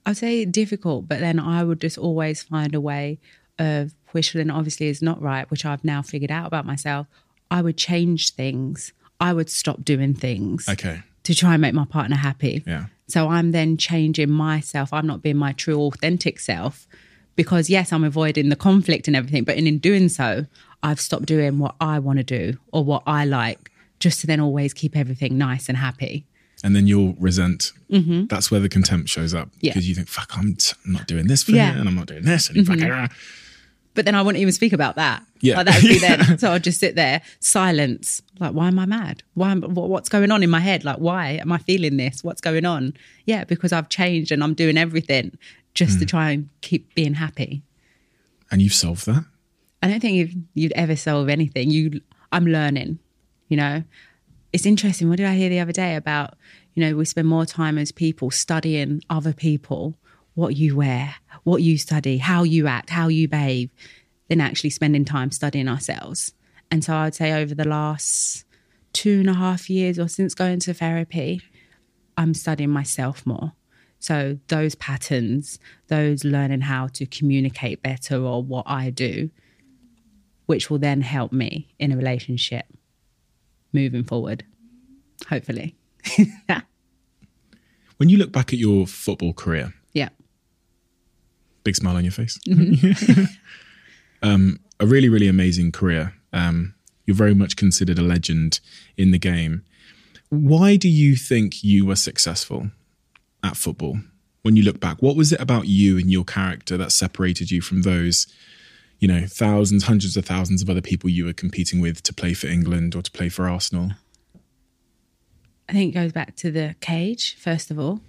D: I'd say difficult, but then I would just always find a way of which then obviously is not right, which I've now figured out about myself. I would change things. I would stop doing things
E: Okay.
D: to try and make my partner happy.
E: Yeah.
D: So I'm then changing myself. I'm not being my true authentic self because yes, I'm avoiding the conflict and everything, but in, in doing so, I've stopped doing what I want to do or what I like just to then always keep everything nice and happy.
E: And then you'll resent. That's where the contempt shows up
D: Yeah.
E: because you think, "Fuck, I'm, t- I'm not doing this for
D: Yeah.
E: you, and I'm not doing this." And you fucking, ah.
D: But then I wouldn't even speak about that.
E: Yeah.
D: Like that would be then. So I'd just sit there, silence. Like, why am I mad? Why? Am, what, what's going on in my head? Like, why am I feeling this? What's going on? Yeah, because I've changed and I'm doing everything just to hmm. try and keep being happy.
E: and you've solved that.
D: I don't think you'd, you'd ever solve anything. You, I'm learning. You know, it's interesting. What did I hear the other day about? You know, we spend more time as people studying other people, what you wear, what you study, how you act, how you behave, than actually spending time studying ourselves. And so I'd say over the last two and a half years or since going to therapy, I'm studying myself more. So those patterns, those learning how to communicate better or what I do, which will then help me in a relationship moving forward, hopefully.
E: When you look back at your football career. Big smile on your face. um, a really, really amazing career. Um, you're very much considered a legend in the game. Why do you think you were successful at football? When you look back, what was it about you and your character that separated you from those, you know, thousands, hundreds of thousands of other people you were competing with to play for England or to play for Arsenal?
D: I think it goes back to the cage, first of all.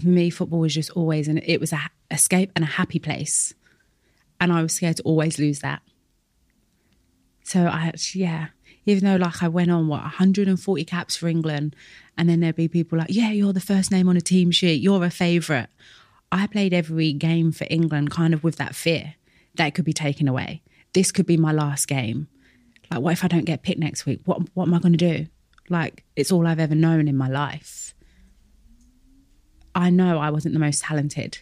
D: For me, football was just always, and it was a escape and a happy place. And I was scared to always lose that. So I actually, yeah, even though like I went on what 140 caps for England, and then there'd be people like, yeah, you're the first name on a team sheet, you're a favourite. I played every game for England kind of with that fear that it could be taken away. This could be my last game. Like, what if I don't get picked next week? What what am I going to do? Like, it's all I've ever known in my life. I know I wasn't the most talented.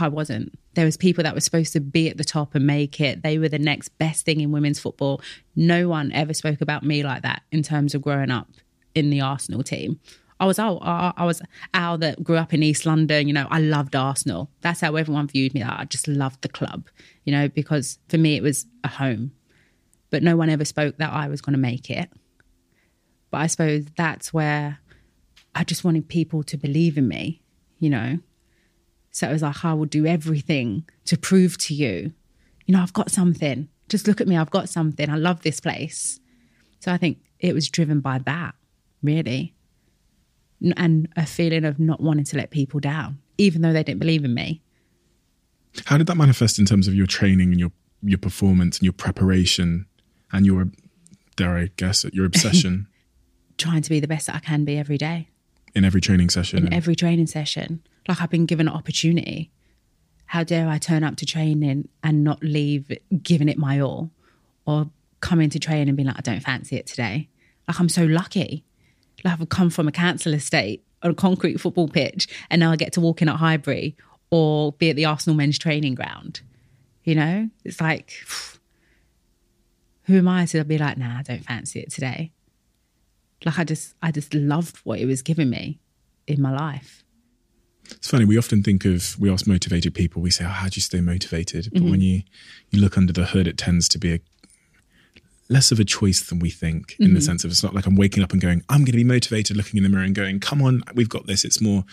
D: I wasn't. There was people that were supposed to be at the top and make it. They were the next best thing in women's football. No one ever spoke about me like that in terms of growing up in the Arsenal team. I was out. I I was Al that grew up in East London. You know, I loved Arsenal. That's how everyone viewed me. I just loved the club. You know, because for me it was a home. But no one ever spoke that I was going to make it. But I suppose that's where I just wanted people to believe in me. You know, so it was like, I will do everything to prove to you, you know, I've got something. Just look at me, I've got something. I love this place. So I think it was driven by that, really. And a feeling of not wanting to let people down, even though they didn't believe in me.
E: How did that manifest in terms of your training and your your performance and your preparation and your dare I guess your obsession
D: Trying to be the best that I can be every day,
E: in every training session?
D: in every training session. Like I've been given an opportunity. How dare I turn up to training and not leave giving it my all or come into training and be like, I don't fancy it today. Like I'm so lucky. Like I've come from a council estate on a concrete football pitch and now I get to walk in at Highbury or be at the Arsenal men's training ground. You know? It's like who am I to be like, nah, I don't fancy it today. Like I just I just loved what it was giving me in my life.
E: It's funny. We often think of we ask motivated people. We say, "Oh, how do you stay motivated?" But
D: Mm-hmm.
E: when you you look under the hood, it tends to be a less of a choice than we think. In the
D: Mm-hmm.
E: sense of it's not like I'm waking up and going, "I'm going to be motivated," looking in the mirror and going, "Come on, we've got this." It's more,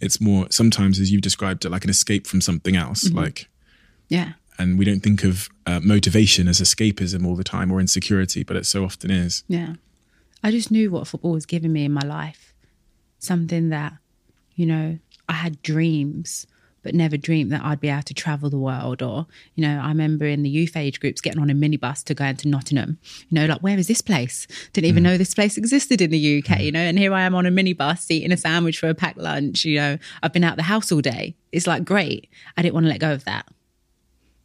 E: it's more. Sometimes, as you described it, like an escape from something else.
D: Mm-hmm.
E: Like,
D: Yeah.
E: and we don't think of uh, motivation as escapism all the time or insecurity, but it so often is.
D: Yeah. I just knew what football was giving me in my life. Something that, you know, I had dreams, but never dreamed that I'd be able to travel the world. Or, you know, I remember in the youth age groups getting on a minibus to go into Nottingham. You know, like, where is this place? Didn't even mm. know this place existed in the UK, mm. you know, and here I am on a minibus eating a sandwich for a packed lunch. You know, I've been out the house all day. It's like, great. I didn't want to let go of that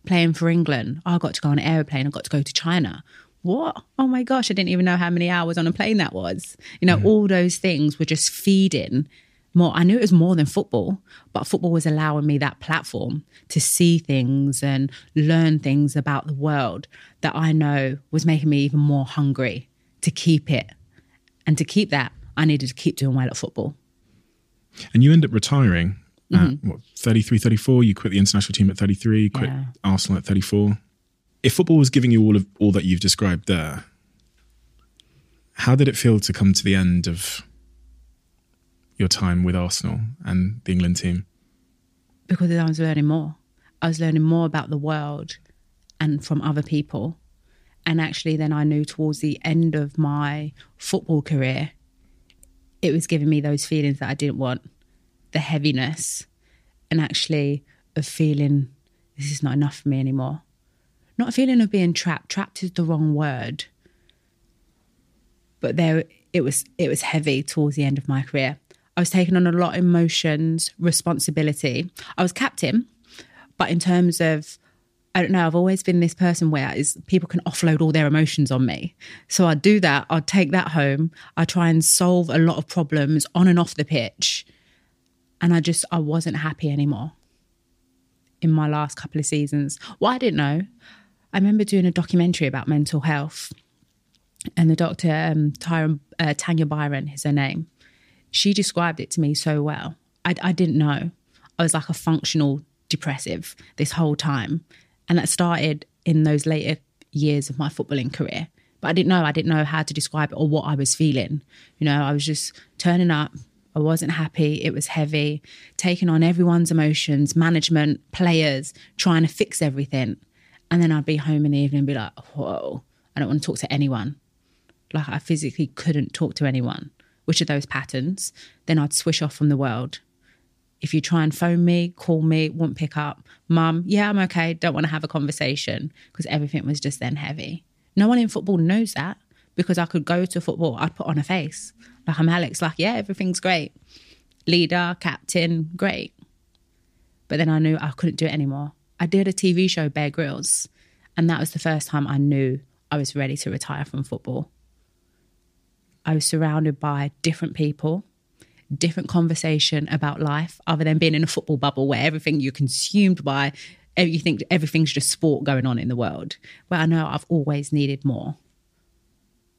D: playing for England. Oh, I got to go on an aeroplane. I got to go to China. What? Oh my gosh, I didn't even know how many hours on a plane that was. You know, all those things were just feeding more. I knew it was more than football, but football was allowing me that platform to see things and learn things about the world that I know was making me even more hungry to keep it. And to keep that, I needed to keep doing well at football.
E: And you end up retiring at mm-hmm. what, 33, 34? You quit the international team at 33, quit
D: Yeah.
E: Arsenal at 34. If football was giving you all of all that you've described there, how did it feel to come to the end of your time with Arsenal and the England team?
D: because I was learning more. I was learning more about the world and from other people. And actually, then I knew towards the end of my football career, it was giving me those feelings that I didn't want the heaviness and actually a feeling this is not enough for me anymore. Not a feeling of being trapped. Trapped is the wrong word. But there it was it was heavy towards the end of my career. I was taking on a lot of emotions, responsibility. I was captain, but in terms of I don't know, I've always been this person where is people can offload all their emotions on me. So I'd do that, I'd take that home, I try and solve a lot of problems on and off the pitch. And I just, I wasn't happy anymore in my last couple of seasons. Well, I didn't know, I remember doing a documentary about mental health. And the doctor, um, Tyra, uh, Tanya Byron is her name. She described it to me so well. I, I didn't know. I was like a functional depressive this whole time. And that started in those later years of my footballing career. But I didn't know. I didn't know how to describe it or what I was feeling. You know, I was just turning up. I wasn't happy. It was heavy, taking on everyone's emotions, management, players, trying to fix everything. And then I'd be home in the evening and be like, whoa, I don't want to talk to anyone. Like I physically couldn't talk to anyone. Which of those patterns? Then I'd swish off from the world. If you try and phone me, call me, won't pick up, mum, yeah, I'm okay, don't want to have a conversation because everything was just then heavy. No one in football knows that because I could go to football, I'd put on a face. Like I'm Alex, like, yeah, everything's great. Leader, captain, great. But then I knew I couldn't do it anymore. I did a TV show, Bear Grylls, and that was the first time I knew I was ready to retire from football. I was surrounded by different people, different conversation about life, other than being in a football bubble where everything you're consumed by, you think everything's just sport going on in the world. But I know I've always needed more.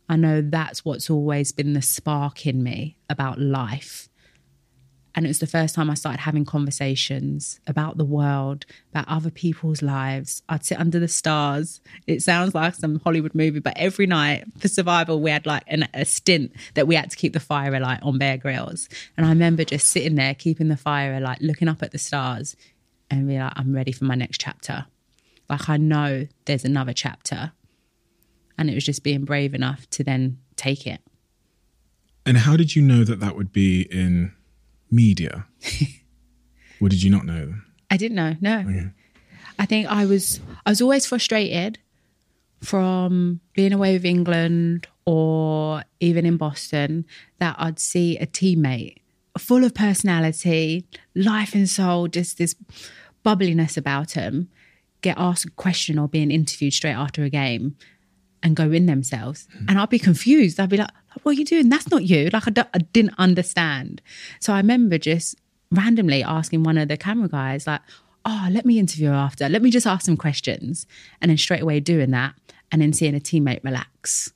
D: I know that's what's always been the spark in me about life. And it was the first time I started having conversations about the world, about other people's lives. I'd sit under the stars. It sounds like some Hollywood movie, but every night for survival, we had like an, a stint that we had to keep the fire alight on Bear Grylls. And I remember just sitting there, keeping the fire alight, looking up at the stars, and be like, I'm ready for my next chapter. Like, I know there's another chapter. And it was just being brave enough to then take it.
E: And how did you know that that would be in media? or did you not know?
D: I didn't know. No.
E: Okay.
D: I think I was I was always frustrated from being away with England or even in Boston that I'd see a teammate full of personality, life and soul, just this bubbliness about him, get asked a question or being interviewed straight after a game and go in themselves. Hmm. And I'd be confused. I'd be like, what are you doing? That's not you. Like, I, d- I didn't understand. So I remember just randomly asking one of the camera guys, like, oh, let me interview her after. Let me just ask some questions. And then straight away doing that and then seeing a teammate relax.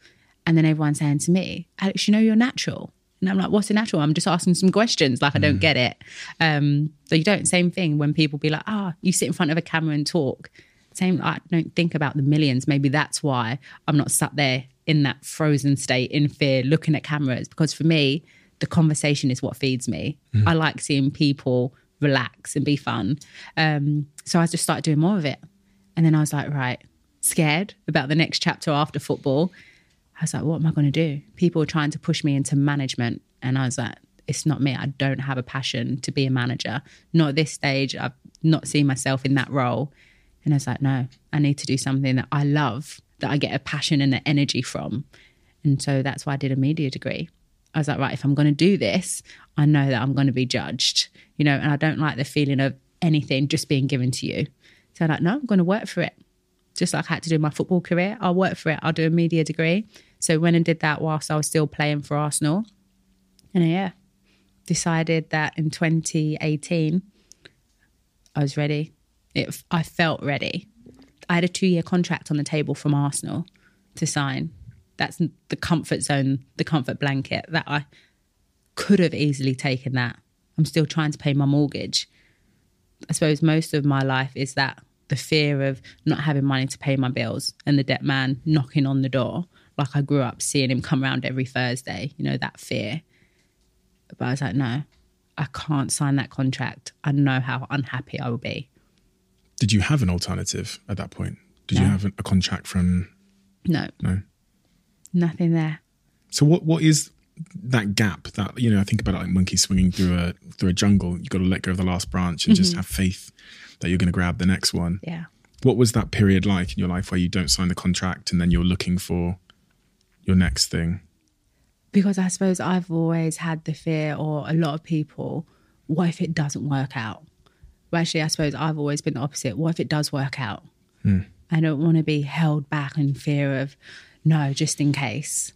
D: And then everyone saying to me, Alex, you know you're natural. And I'm like, what's a natural? I'm just asking some questions. Like, I don't get it. Um, so you don't, same thing when people be like, ah, you sit in front of a camera and talk. Same, I don't think about the millions. Maybe that's why I'm not sat there in that frozen state in fear looking at cameras. Because for me, the conversation is what feeds me. I like seeing people relax and be fun. Um, so I just started doing more of it. And then I was like, right, scared about the next chapter after football. I was like, what am I going to do? People were trying to push me into management. And I was like, it's not me. I don't have a passion to be a manager. Not at this stage. I've not seen myself in that role. And I was like, no, I need to do something that I love, that I get a passion and an energy from. And so that's why I did a media degree. I was like, right, if I'm going to do this, I know that I'm going to be judged, you know, and I don't like the feeling of anything just being given to you. So I'm like, no, I'm going to work for it. Just like I had to do my football career, I'll work for it. I'll do a media degree. So went and did that whilst I was still playing for Arsenal. And yeah, decided that in 2018, I was ready. It, I felt ready. I had a two year contract on the table from Arsenal to sign. That's the comfort zone, the comfort blanket that I could have easily taken that. I'm still trying to pay my mortgage. I suppose most of my life is that the fear of not having money to pay my bills and the debt man knocking on the door. Like I grew up seeing him come around every Thursday, you know, that fear. But I was like, no, I can't sign that contract. I know how unhappy I will be.
E: Did you have an alternative at that point? Did you have a contract from
D: No,
E: no?
D: nothing there.
E: So what what is that gap that you know I think about it like monkey swinging through a through a jungle you got to let go of the last branch and just mm-hmm. have faith that you're going to grab the next one
D: Yeah.
E: what was that period like in your life where you don't sign the contract and then you're looking for your next thing
D: because I suppose I've always had the fear, or a lot of people, what if it doesn't work out? Well, actually, I suppose I've always been the opposite. What if it does work out? Hmm. I don't want to be held back in fear of, no, just in case.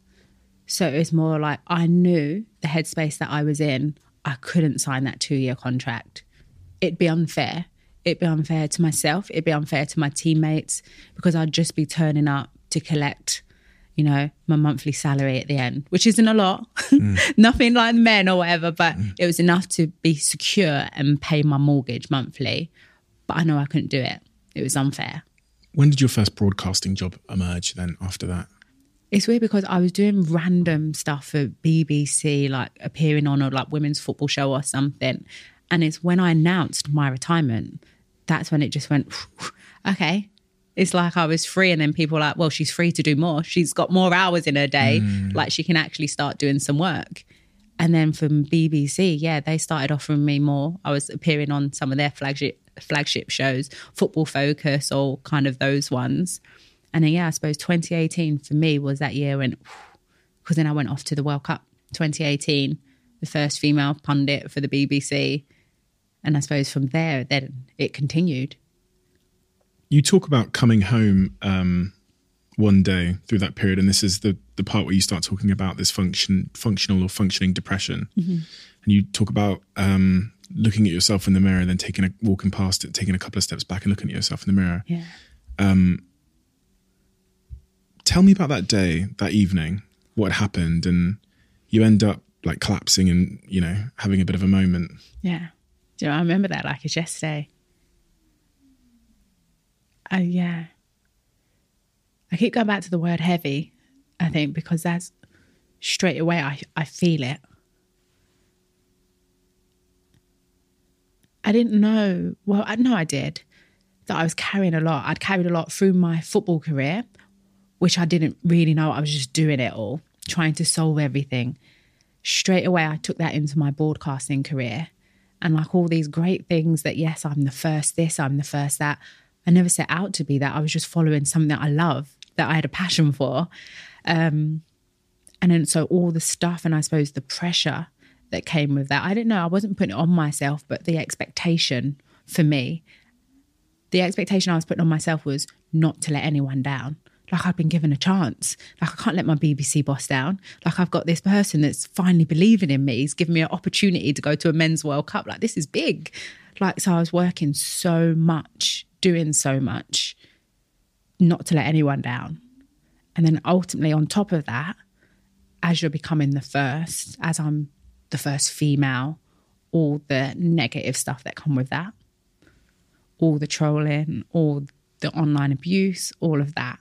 D: So it was more like I knew the headspace that I was in. I couldn't sign that two year contract. It'd be unfair. It'd be unfair to myself. It'd be unfair to my teammates because I'd just be turning up to collect, you know, my monthly salary at the end, which isn't a lot, mm. nothing like the men or whatever, but mm. it was enough to be secure and pay my mortgage monthly. But I know I couldn't do it. It was unfair.
E: When did your first broadcasting job emerge then after that?
D: It's weird because I was doing random stuff for BBC, like appearing on a like women's football show or something. And it's when I announced my retirement, that's when it just went, okay. It's like I was free, and then people like, well, she's free to do more. She's got more hours in her day. Mm. Like she can actually start doing some work. And then from BBC, yeah, they started offering me more. I was appearing on some of their flagship flagship shows, Football Focus, or kind of those ones. And then yeah, I suppose 2018 for me was that year when, because then I went off to the World Cup 2018, the first female pundit for the BBC, and I suppose from there then it continued.
E: You talk about coming home um, one day through that period, and this is the the part where you start talking about this function, functional or functioning depression, and you talk about um, looking at yourself in the mirror, and then taking a walking past it, taking a couple of steps back, and looking at yourself in the mirror.
D: Yeah.
E: Tell me about that day, that evening, what happened, and you end up like collapsing and you know having a bit of a moment.
D: Yeah. Do you know, I remember that like it's yesterday. Oh, yeah. I keep going back to the word heavy, I think, because that's straight away I, I feel it. I didn't know, well, I know I did, that I was carrying a lot. I'd carried a lot through my football career, which I didn't really know. I was just doing it all, trying to solve everything. Straight away, I took that into my broadcasting career. And like all these great things that, yes, I'm the first this, I'm the first that. I never set out to be that. I was just following something that I love, that I had a passion for. Um, and then so all the stuff and I suppose the pressure that came with that. I didn't know, I wasn't putting it on myself, but the expectation for me, the expectation I was putting on myself was not to let anyone down. Like I've been given a chance. Like I can't let my BBC boss down. Like I've got this person that's finally believing in me. He's given me an opportunity to go to a men's World Cup. Like this is big. Like so I was working so much, doing so much, not to let anyone down. And then ultimately on top of that, as you're becoming the first, as I'm the first female, all the negative stuff that come with that, all the trolling, all the online abuse, all of that.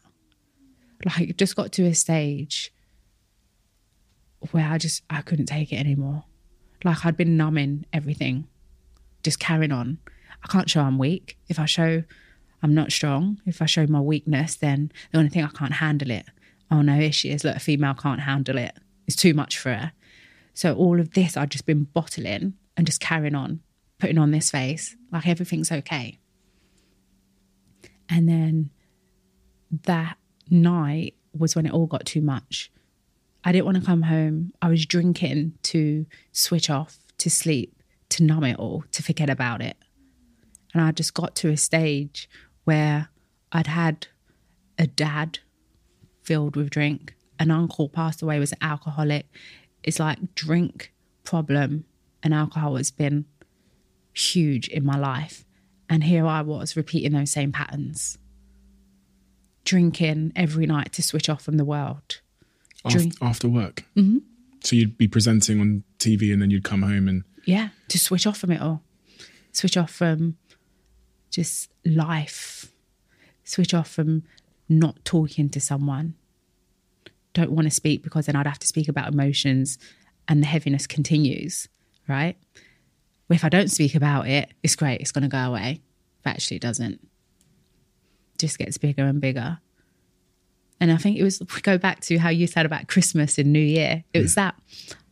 D: Like it just got to a stage where I just I couldn't take it anymore. Like I'd been numbing everything, just carrying on. I can't show I'm weak. If I show I'm not strong, if I show my weakness, then the only thing I can't handle it. Oh no, here she is. Look, a female can't handle it. It's too much for her. So all of this I'd just been bottling and just carrying on, putting on this face, like everything's okay. And then that night was when it all got too much. I didn't want to come home. I was drinking to switch off, to sleep, to numb it all, to forget about it. And I just got to a stage where I'd had a dad filled with drink, an uncle passed away, was an alcoholic. It's like drink problem and alcohol has been huge in my life. And here I was repeating those same patterns. Drinking every night to switch off from the world. Drink.
E: after work. Mm-hmm. So you'd be presenting on TV and then you'd come home and
D: Yeah, to switch off from it all. Switch off from just life. Switch off from not talking to someone. Don't want to speak because then I'd have to speak about emotions and the heaviness continues, right? If I don't speak about it, it's great, it's going to go away. But actually, it doesn't. just gets bigger and bigger. And I think it was, we go back to how you said about Christmas and New Year. It was that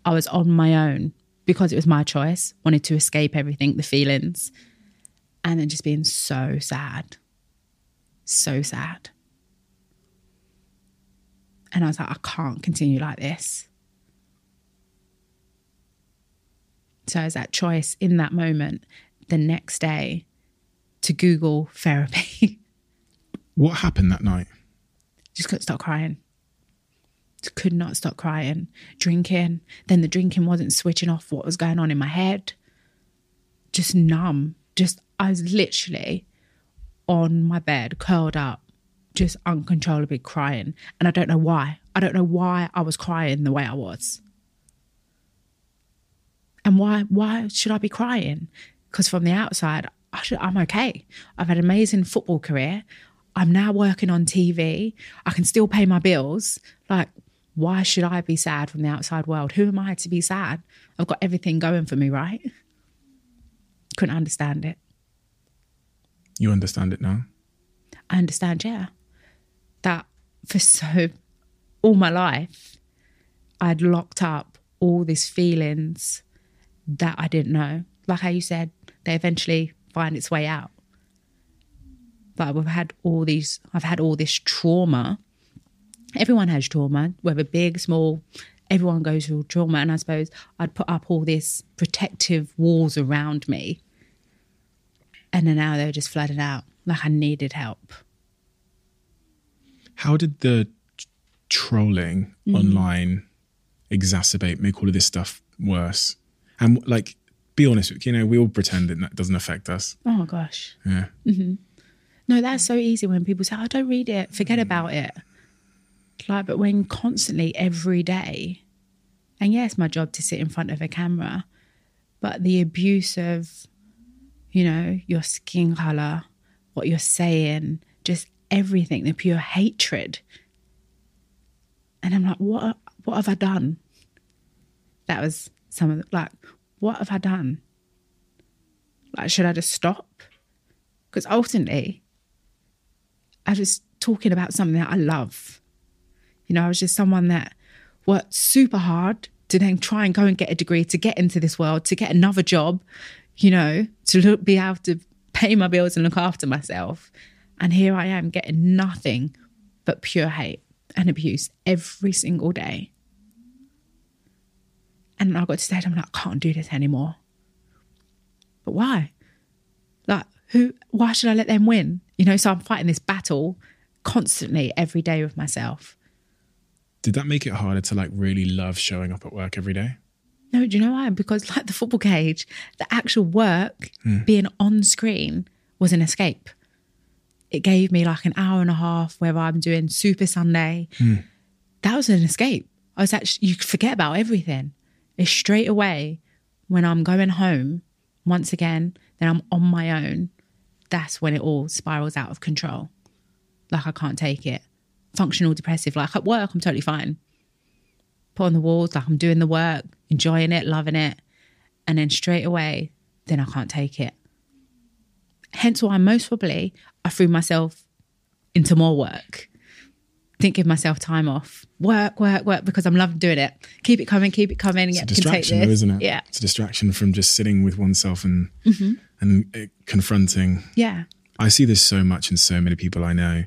D: I was on my own because it was my choice, wanted to escape everything, the feelings, and then just being so sad. So sad. And I was like, I can't continue like this. So, I was that choice in that moment, the next day to Google therapy,
E: what happened that night?
D: just couldn't stop crying. could not stop crying, drinking. Then the drinking wasn't switching off what was going on in my head. Just numb. Just, I was literally on my bed, curled up, just uncontrollably crying. And I don't know why. I don't know why I was crying the way I was. And why why should I be crying? Because from the outside, I should, I'm okay. I've had an amazing football career. I'm now working on TV. I can still pay my bills. Like, why should I be sad from the outside world? Who am I to be sad? I've got everything going for me, right? Couldn't understand it.
E: You understand it now?
D: I understand, yeah, that for so all my life, I'd locked up all these feelings that I didn't know. Like how you said, they eventually find its way out. But we've had all these, I've had all this trauma. Everyone has trauma, whether big, small, everyone goes through trauma. And I suppose I'd put up all this protective walls around me. And then now they're just flooded out. Like I needed help.
E: How did the trolling mm-hmm. online exacerbate, make all of this stuff worse? And like, be honest, you know, we all pretend that that doesn't affect us.
D: Oh gosh.
E: Yeah. Mm-hmm.
D: No, that's so easy when people say, "Oh, don't read it, forget mm. about it." Like, but when constantly every day, and yeah, it's my job to sit in front of a camera, but the abuse of, you know, your skin color, what you're saying, just everything, the pure hatred. And I'm like, what? What have I done? That was some of the, like, what have I done? Like, should I just stop? Because ultimately, I was talking about something that I love. You know, I was just someone that worked super hard to then try and go and get a degree to get into this world, to get another job, you know, to look, be able to pay my bills and look after myself. And here I am getting nothing but pure hate and abuse every single day. And I got to stage, I'm like, I can't do this anymore. But why? Like, who, why should I let them win? You know, so I'm fighting this battle constantly every day with myself.
E: Did that make it harder to like really love showing up at work every day?
D: No, do you know why? Because like the football cage, the actual work hmm. being on screen was an escape. It gave me like an hour and a half where I'm doing Super Sunday. Hmm. That was an escape. I was actually you forget about everything. It's straight away when I'm going home once again, then I'm on my own. That's when it all spirals out of control. Like I can't take it. Functional depressive. Like at work, I'm totally fine. Put on the walls, like I'm doing the work, enjoying it, loving it. And then straight away, then I can't take it. Hence why most probably I threw myself into more work. Didn't give myself time off. Work, work, work, because I'm loving doing it. Keep it coming, keep it coming.
E: It's
D: yeah,
E: a distraction, though, isn't it?
D: Yeah.
E: It's a distraction from just sitting with oneself and
D: Mm-hmm.
E: and uh, confronting.
D: Yeah.
E: I see this so much in so many people I know.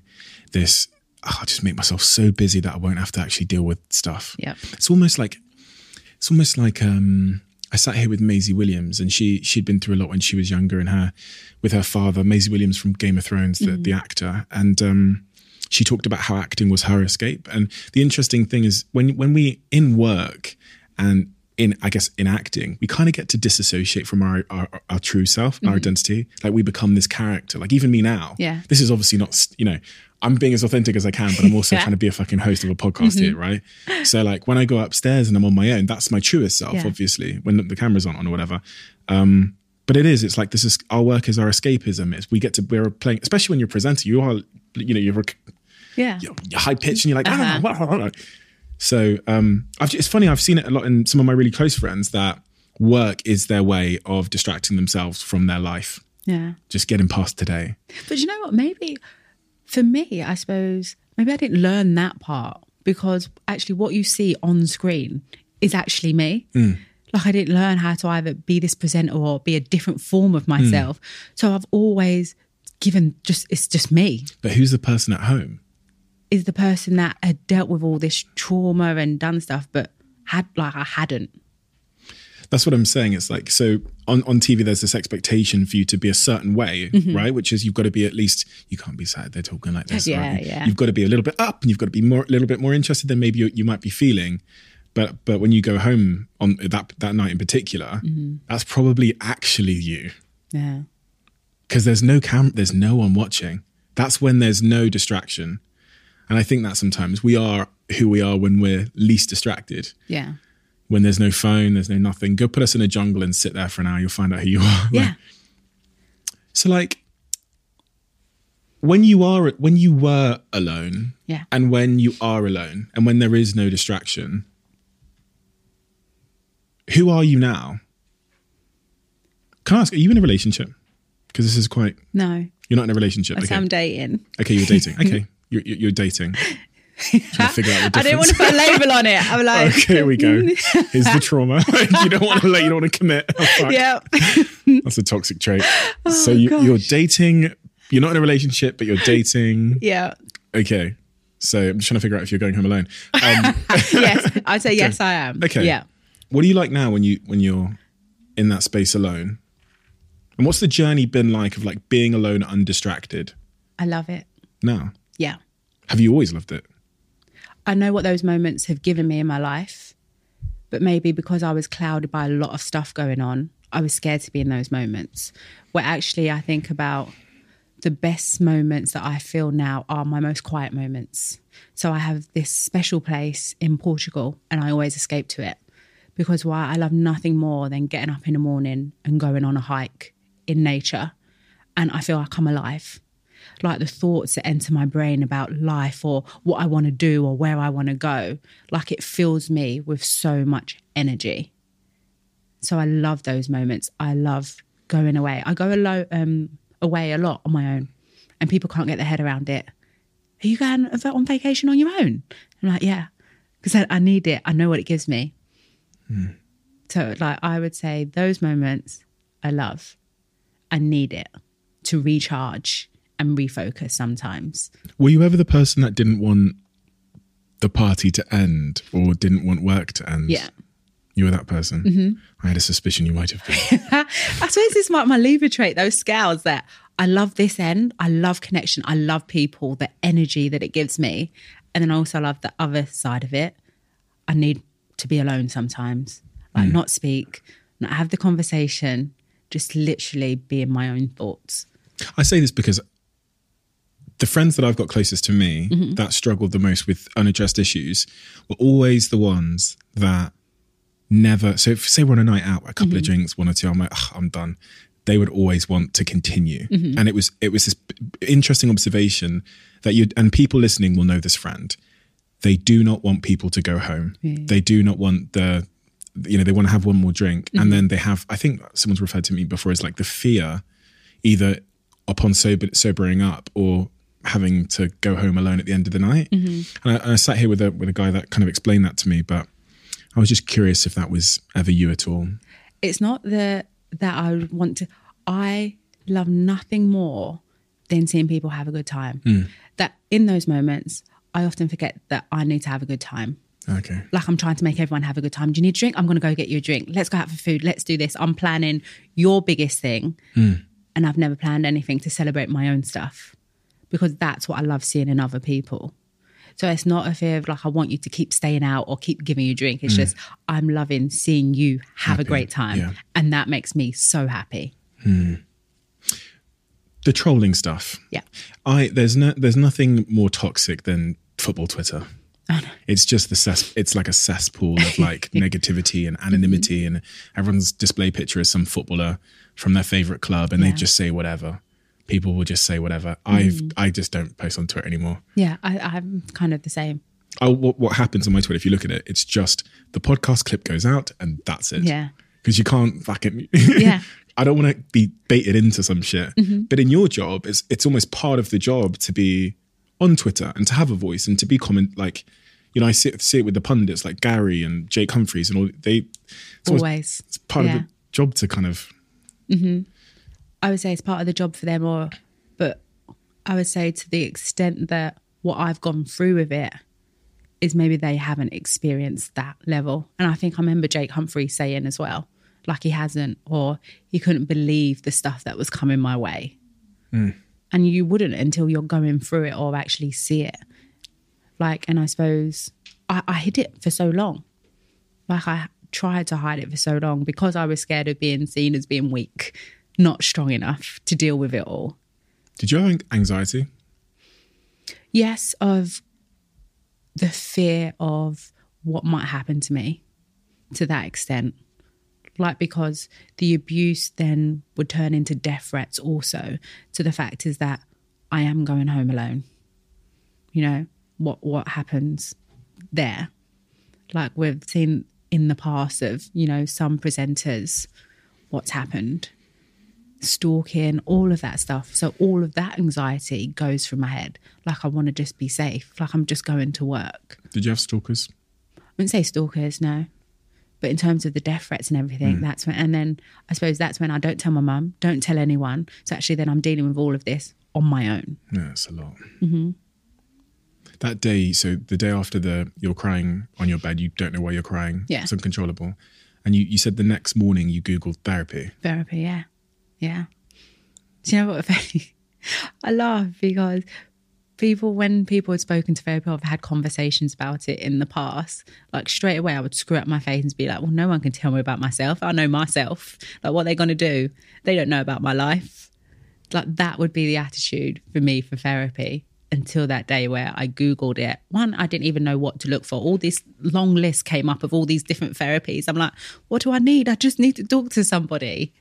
E: This, oh, I just make myself so busy that I won't have to actually deal with stuff.
D: Yeah.
E: It's almost like, it's almost like um, I sat here with Maisie Williams, and she she'd been through a lot when she was younger, and her with her father, Maisie Williams from Game of Thrones, the, the actor, and um, she talked about how acting was her escape. And the interesting thing is when when we in work and in I guess in acting, we kind of get to disassociate from our our, our true self, our identity. Like we become this character. Like even me now.
D: Yeah.
E: This is obviously not you know. I'm being as authentic as I can, but I'm also
D: Yeah.
E: trying to be a fucking host of a podcast here, right? So like when I go upstairs and I'm on my own, that's my truest self,
D: Yeah.
E: obviously, when the camera's on, on or whatever. Um, but it is, it's like this is our work is our escapism. It's we get to we're playing, especially when you're presenting, you are, you know, you're,
D: Yeah.
E: you're high pitched and you're like,
D: Uh-huh.
E: "Ah, blah, blah, blah." so um, I've, it's funny. I've seen it a lot in some of my really close friends that work is their way of distracting themselves from their life,
D: Yeah.
E: just getting past today.
D: But you know what? Maybe for me, I suppose, maybe I didn't learn that part because actually what you see on screen is actually me. Mm. Like I didn't learn how to either be this presenter or be a different form of myself. Mm. So I've always given just, it's just me.
E: But who's the person at home?
D: Is the person that had dealt with all this trauma and done stuff, but had like I hadn't.
E: That's what I'm saying. It's like so on, on TV. There's this expectation for you to be a certain way,
D: Mm-hmm.
E: right? Which is you've got to be at least you can't be sad. They're talking like this.
D: Yeah,
E: right?
D: yeah.
E: You've got to be a little bit up, and you've got to be more a little bit more interested than maybe you, you might be feeling. But but when you go home on that that night in particular,
D: Mm-hmm.
E: that's probably actually you
D: Yeah.
E: because there's no cam, there's no one watching. That's when there's no distraction, and I think that sometimes we are who we are when we're least distracted
D: Yeah.
E: When there's no phone, there's no nothing. Go put us in a jungle and sit there for an hour. You'll find out who you are. Like-
D: Yeah.
E: so like when you are when you were alone,
D: Yeah.
E: and when you are alone, and when there is no distraction, who are you now? Can I ask? Are you in a relationship? Because this is quite.
D: No.
E: You're not in a relationship. Okay.
D: I'm dating.
E: Okay, you're dating. Okay, you're you're dating. Trying to figure out the
D: I didn't want to put a label on it. I'm like,
E: Okay, here we go. Here's the trauma. you don't want to let you don't want to commit. Oh,
D: yeah.
E: That's a toxic trait.
D: Oh,
E: so you, you're dating. You're not in a relationship, but you're dating.
D: yeah.
E: Okay. So I'm just trying to figure out if you're going home alone. Um,
D: Yes. I'd say yes, I am.
E: okay.
D: Yeah.
E: What do you like now when you when you're in that space alone? And what's the journey been like of like being alone, undistracted?
D: I love it.
E: Now,
D: Yeah.
E: have you always loved it?
D: I know what those moments have given me in my life, but maybe because I was clouded by a lot of stuff going on, I was scared to be in those moments. Where actually, I think about the best moments that I feel now are my most quiet moments. So I have this special place in Portugal, and I always escape to it because why I love nothing more than getting up in the morning and going on a hike in nature, and I feel like I'm alive like the thoughts that enter my brain about life or what I want to do or where I want to go, like it fills me with so much energy. So I love those moments. I love going away. I go alo- um, away a lot on my own, and people can't get their head around it. Are you going on vacation on your own? I'm like, yeah, because I, I need it. I know what it gives me. So, like, I would say those moments I love. I need it to recharge and refocus sometimes.
E: Were you ever the person that didn't want the party to end or didn't want work to end?
D: Yeah.
E: You were that person.
D: Mm-hmm.
E: I had a suspicion you might have been.
D: I suppose it's like my Libra trait, those scales that I love this end. I love connection. I love people, the energy that it gives me. And then I also love the other side of it. I need to be alone sometimes, like not speak, not have the conversation, just literally be in my own thoughts.
E: I say this because the friends that I've got closest to me
D: Mm-hmm.
E: that struggled the most with unaddressed issues were always the ones that never. So, if say we're on a night out, a couple
D: Mm-hmm.
E: of drinks, one or two, I'm like, "Ugh, I'm done. They would always want to continue,
D: Mm-hmm.
E: and it was it was this interesting observation that you and people listening will know this friend. They do not want people to go home. They do not want the you know they want to have one more drink
D: Mm-hmm.
E: and then they have i think someone's referred to me before as like the fear either upon sober, sobering up or having to go home alone at the end of the night
D: Mm-hmm.
E: and, I, and I sat here with a with a guy that kind of explained that to me but i was just curious if that was ever you at all
D: it's not the that I would want to. I love nothing more than seeing people have a good time. That in those moments, I often forget that I need to have a good time.
E: okay
D: Like I'm trying to make everyone have a good time. Do you need a drink? I'm going to go get you a drink. Let's go out for food. Let's do this. I'm planning your biggest thing, and I've never planned anything to celebrate my own stuff because that's what I love seeing in other people. So it's not a fear of like I want you to keep staying out or keep giving you a drink. It's mm. just I'm loving seeing you have a great time,
E: yeah.
D: and that makes me so happy. Hmm.
E: the trolling stuff.
D: Yeah,
E: i there's no there's nothing more toxic than football twitter. It's just the cess it's like a cesspool of like negativity and mm-hmm. anonymity and everyone's display picture is some footballer from their favorite club and they just say whatever people will just say whatever i've mm. i just don't post on twitter anymore
D: yeah, I, I'm kind of the same.
E: I, what, what happens on my twitter if you look at it it's just the podcast clip goes out and that's it
D: Yeah.
E: because you can't fucking
D: Yeah.
E: I don't want to be baited into some shit. Mm-hmm. But in your job, it's it's almost part of the job to be on Twitter and to have a voice and to be comment like, you know, I see, see it with the pundits like Gary and Jake Humphreys and all. They it's almost-
D: Always,
E: it's part
D: Yeah.
E: of the job to kind of mm-hmm.
D: I would say it's part of the job for them, or but I would say to the extent that what I've gone through with it is maybe they haven't experienced that level. And I think I remember Jake Humphrey saying as well like he hasn't, or he couldn't believe the stuff that was coming my way. Hmm. And you wouldn't until you're going through it or actually see it. Like, and I suppose I, I hid it for so long. Like, I tried to hide it for so long because I was scared of being seen as being weak, not strong enough to deal with it all.
E: Did you have anxiety?
D: yes of the fear of what might happen to me to that extent like because the abuse then would turn into death threats also to the fact is that i am going home alone you know what what happens there like we've seen in the past of you know some presenters what's happened stalking, all of that stuff. So all of that anxiety goes from my head. Like I want to just be safe. Like I'm just going to work.
E: Did you have stalkers?
D: I wouldn't say stalkers, no. But in terms of the death threats and everything, that's when and then I suppose that's when I don't tell my mum, don't tell anyone. So actually then I'm dealing with all of this on my own.
E: Yeah, it's a lot. Mm-hmm. That day, so the day after the you're crying on your bed, you don't know why you're crying.
D: Yeah.
E: It's uncontrollable. And you, you said the next morning you Googled therapy.
D: Therapy, yeah. Yeah. Do you know what? I laugh because people, when people had spoken to therapy, I've had conversations about it in the past. Like straight away, I would screw up my face and be like, well, no one can tell me about myself. I know myself. Like, what they're going to do? They don't know about my life. Like, that would be the attitude for me for therapy until that day where I Googled it. One, I didn't even know what to look for. All this long list came up of all these different therapies. I'm like, what do I need? I just need to talk to somebody.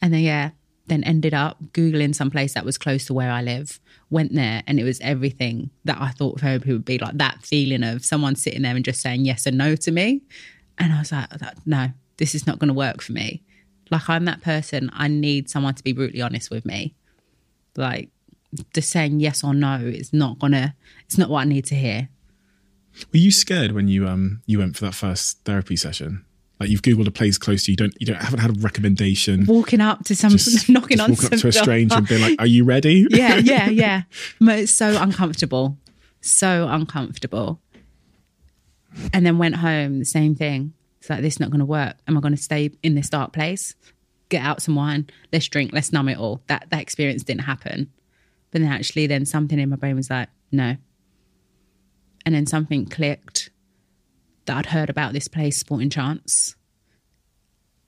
D: And then, yeah, then ended up Googling some place that was close to where I live, went there, and it was everything that I thought therapy would be like that feeling of someone sitting there and just saying yes and no to me. And I was like, no, this is not going to work for me. Like, I'm that person, I need someone to be brutally honest with me. Like, just saying yes or no is not gonna, it's not what I need to hear.
E: Were you scared when you um you went for that first therapy session? Like you've googled a place close to you, don't you don't haven't had a recommendation.
D: Walking up to some,
E: Just,
D: knocking
E: just
D: on
E: walking
D: some
E: up to a stranger and being like, "Are you ready?"
D: yeah, yeah, yeah. But it's so uncomfortable. So uncomfortable. And then went home, the same thing. It's like, this is not going to work. Am I going to stay in this dark place? Get out some wine, let's drink, let's numb it all. That that experience didn't happen. But then actually then something in my brain was like, no. And then something clicked that I'd heard about this place, Sporting Chance.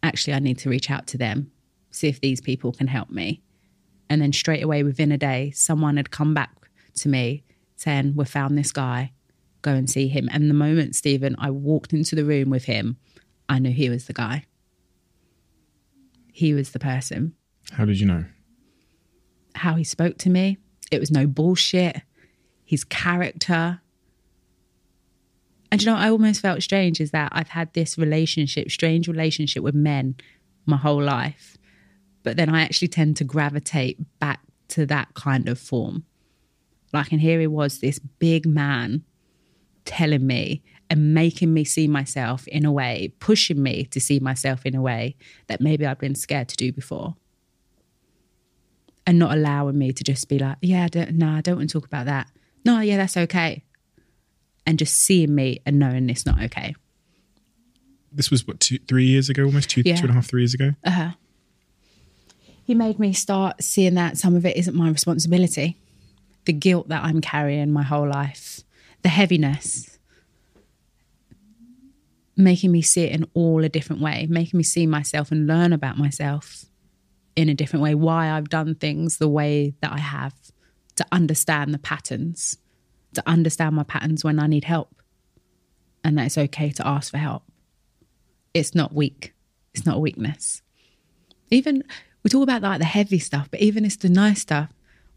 D: Actually, I need to reach out to them, see if these people can help me. And then straight away within a day, someone had come back to me saying, We found this guy, go and see him. And the moment, Steven, I walked into the room with him, I knew he was the guy. He was the person.
E: How did you know?
D: How he spoke to me, it was no bullshit. His character. And you know, I almost felt strange is that I've had this relationship, strange relationship with men my whole life. But then I actually tend to gravitate back to that kind of form. Like, and here he was, this big man telling me and making me see myself in a way, pushing me to see myself in a way that maybe I've been scared to do before. And not allowing me to just be like, yeah, no, I don't want to talk about that. No, yeah, that's okay. And just seeing me and knowing it's not okay.
E: This was what two, three years ago, almost two,
D: Yeah.
E: two and a half, three years ago. Uh-huh.
D: He made me start seeing that some of it isn't my responsibility. The guilt that I'm carrying my whole life, the heaviness, making me see it in all a different way, making me see myself and learn about myself in a different way, why I've done things the way that I have, to understand the patterns, to understand my patterns when I need help, and that it's okay to ask for help. It's not weak, it's not a weakness even we talk about like the heavy stuff, but even it's the nice stuff.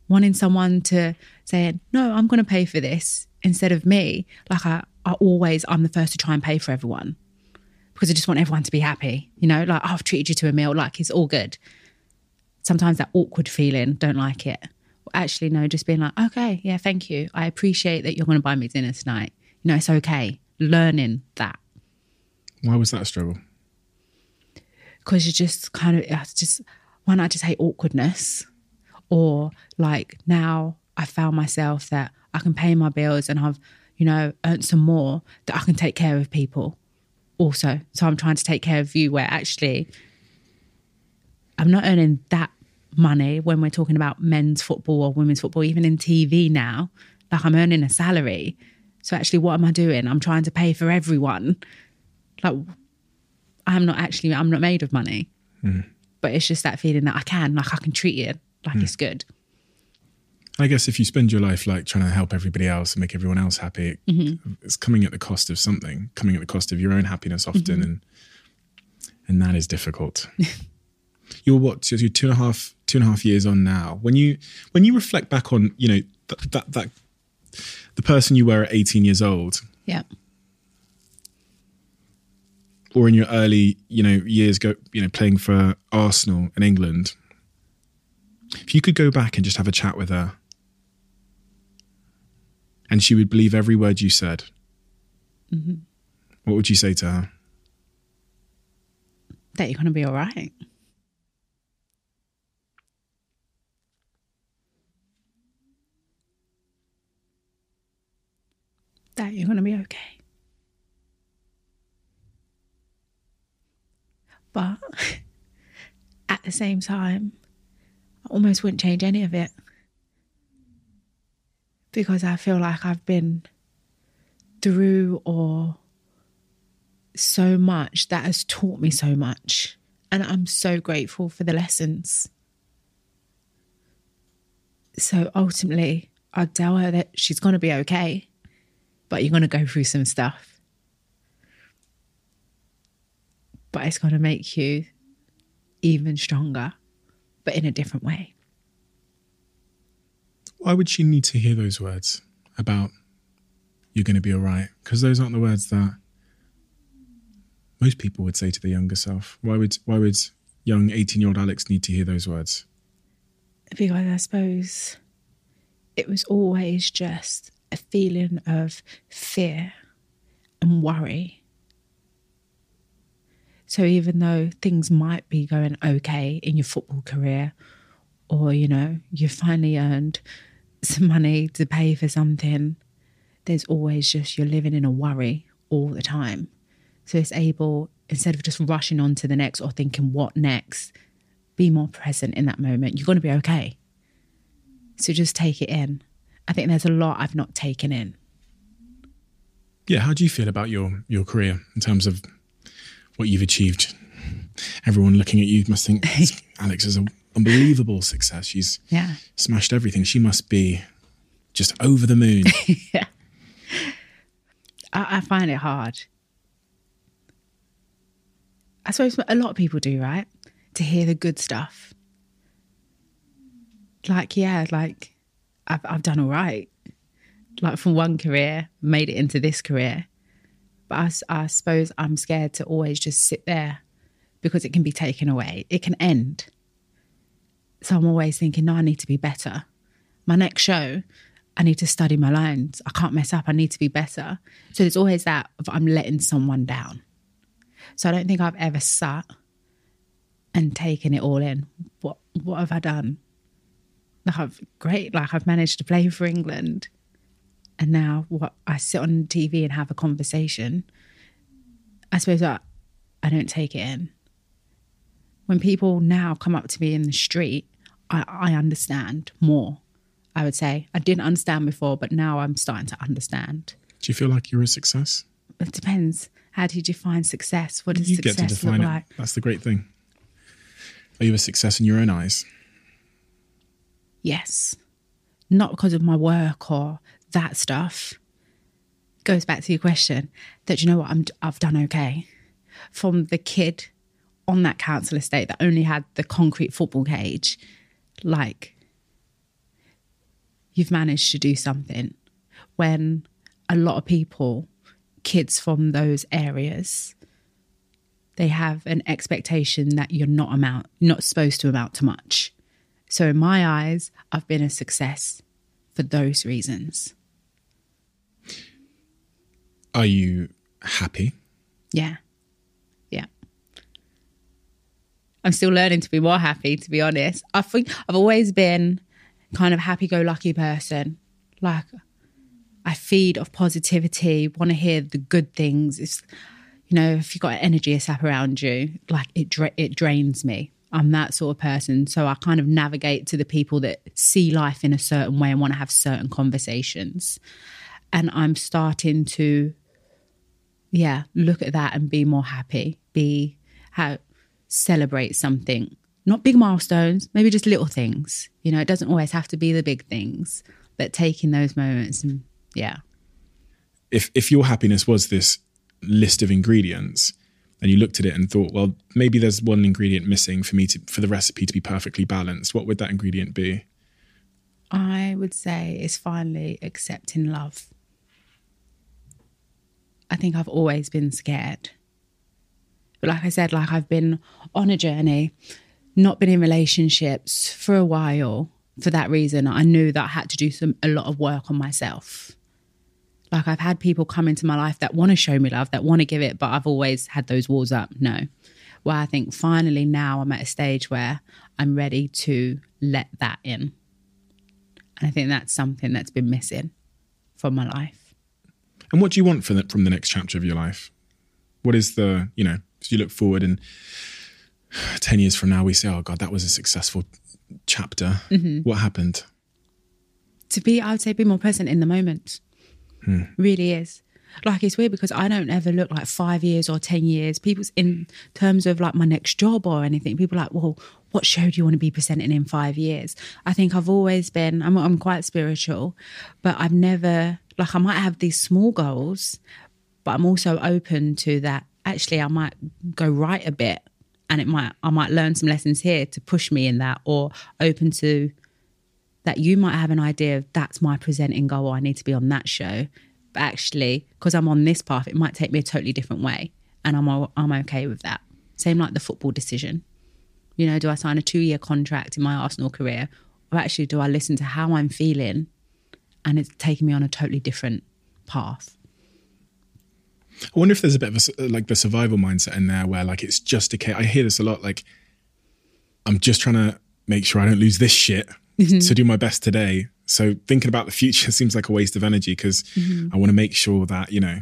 D: Wanting someone to say, "No, I'm going to pay for this," instead of me. Like I, I always, I'm the first to try and pay for everyone because I just want everyone to be happy. You know, like "Oh, I've treated you to a meal, like it's all good. Sometimes that awkward feeling, don't like it. Actually, no, just being like, "Okay, yeah, thank you. I appreciate that you're going to buy me dinner tonight. You know, it's okay." Learning that
E: Why was that a struggle?
D: because you just kind of it's just one I just hate awkwardness or like now I found myself that I can pay my bills and I've you know earned some more that I can take care of people also so I'm trying to take care of you where actually I'm not earning that money when we're talking about men's football or women's football, even in TV now. Like I'm earning a salary. So actually, what am I doing? I'm trying to pay for everyone. Like I'm not actually, I'm not made of money. Hmm. But it's just that feeling that I can, like I can treat it like hmm. it's good.
E: I guess if you spend your life like trying to help everybody else and make everyone else happy, mm-hmm. it's coming at the cost of something, coming at the cost of your own happiness often, mm-hmm. and and that is difficult. you're what? You're two and a half, two and a half years on now. When you when you reflect back on, you know, that that, that the person you were at 18 years old,
D: Yeah.
E: or in your early, you know, years go, you know, playing for Arsenal in England. If you could go back and just have a chat with her, and she would believe every word you said, mm-hmm. what would you say to her?
D: That you're going to be all right. That you're going to be okay. But at the same time, I almost wouldn't change any of it because I feel like I've been through or so much that has taught me so much. And I'm so grateful for the lessons. So ultimately, I'd tell her that she's going to be okay, but you're going to go through some stuff. But it's going to make you even stronger, but in a different way.
E: Why would she need to hear those words about you're going to be all right? Because those aren't the words that most people would say to their younger self. Why would why would young 18 year old Alex need to hear those words?
D: because I suppose it was always just a feeling of fear and worry. So even though things might be going okay in your football career, or you know, you've finally earned some money to pay for something, there's always just you're living in a worry all the time. So it's able, instead of just rushing on to the next or thinking, what next, be more present in that moment. You're going to be okay. So just take it in. I think there's a lot I've not taken in.
E: Yeah, how do you feel about your your career in terms of what you've achieved? Everyone looking at you must think Alex is an unbelievable success. She's
D: Yeah.
E: smashed everything. She must be just over the moon.
D: I, I find it hard. I suppose a lot of people do, right? To hear the good stuff. Like, yeah, like I've I've done all right. Like from one career, made it into this career. But I, I suppose I'm scared to always just sit there because it can be taken away. It can end. So I'm always thinking, no, I need to be better. My next show, I need to study my lines. I can't mess up. I need to be better. So there's always that of I'm letting someone down. So I don't think I've ever sat and taken it all in. What what have I done? Like I've great, like I've managed to play for England. And now what I sit on TV and have a conversation. I suppose I, I don't take it in. When people now come up to me in the street, I, I understand more. I would say I didn't understand before, but now I'm starting to understand.
E: do you feel like you're a success?
D: It depends. How do you define success? What does
E: you get to
D: success
E: define
D: look
E: it.
D: like?
E: That's the great thing. Are you a success in your own eyes?
D: Yes. Not because of my work or that stuff. Goes back to your question that you know what I'm I've done okay. From the kid on that council estate that only had the concrete football cage, like you've managed to do something when a lot of people, kids from those areas, they have an expectation that you're not amount not supposed to amount to much. So in my eyes, I've been a success for those reasons.
E: Are you happy?
D: Yeah. Yeah. I'm still learning to be more happy, to be honest. I think I've always been kind of happy go lucky person. Like I feed off positivity, want to hear the good things. It's you know, if you've got an energy sap around you, like it dra- it drains me. I'm that sort of person. So I kind of navigate to the people that see life in a certain way and want to have certain conversations. And I'm starting to, yeah, look at that and be more happy, be how celebrate something. Not big milestones, maybe just little things. You know, it doesn't always have to be the big things, but taking those moments and yeah.
E: If if your happiness was this list of ingredients, and you looked at it and thought, well, maybe there's one ingredient missing for me to for the recipe to be perfectly balanced, what would that ingredient be?
D: I would say is finally accepting love. I think I've always been scared. But like I said, like I've been on a journey, not been in relationships for a while. For that reason, I knew that I had to do some a lot of work on myself. Like I've had people come into my life that want to show me love, that want to give it, but I've always had those walls up. No. Well, I think finally now I'm at a stage where I'm ready to let that in. And I think that's something that's been missing from my life.
E: And what do you want from the, from the next chapter of your life? What is the, you know, as you look forward and 10 years from now, we say, oh God, that was a successful chapter. Mm-hmm. What happened?
D: To be, I would say, be more present in the moment. Hmm. Really is. Like it's weird because I don't ever look like five years or ten years. People's in terms of like my next job or anything. People are like, well, what show do you want to be presenting in five years? I think I've always been. I'm, I'm quite spiritual, but I've never like I might have these small goals, but I'm also open to that. Actually, I might go right a bit, and it might I might learn some lessons here to push me in that, or open to that you might have an idea of that's my presenting goal, I need to be on that show. But actually, because I'm on this path, it might take me a totally different way. And I'm, I'm okay with that. Same like the football decision. You know, do I sign a two year contract in my Arsenal career? Or actually, do I listen to how I'm feeling and it's taking me on a totally different path?
E: I wonder if there's a bit of a, uh, like the survival mindset in there where like it's just a case. I hear this a lot. Like, I'm just trying to make sure I don't lose this shit mm-hmm. to do my best today. So thinking about the future seems like a waste of energy because mm-hmm. I want to make sure that you know,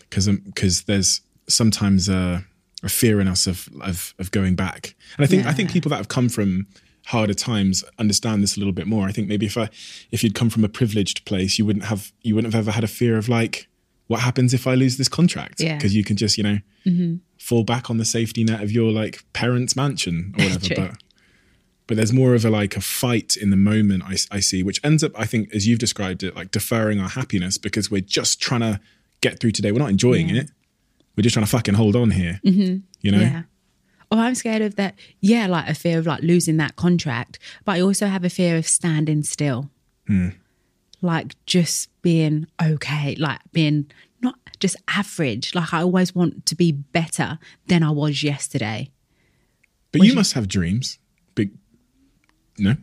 E: because because there's sometimes a, a, fear in us of, of of going back, and I think yeah. I think people that have come from harder times understand this a little bit more. I think maybe if I if you'd come from a privileged place, you wouldn't have you wouldn't have ever had a fear of like what happens if I lose this contract because yeah. you can just you know mm-hmm. fall back on the safety net of your like parents' mansion or whatever. but but there's more of a like a fight in the moment I, I see which ends up i think as you've described it like deferring our happiness because we're just trying to get through today. We're not enjoying yeah. it. We're just trying to fucking hold on here mm-hmm. you know?
D: Yeah. Oh i'm scared of that. Yeah like a fear of like losing that contract but i also have a fear of standing still. Mm. like just being okay like being not just average. Like i always want to be better than i was yesterday.
E: But you, you must have dreams no.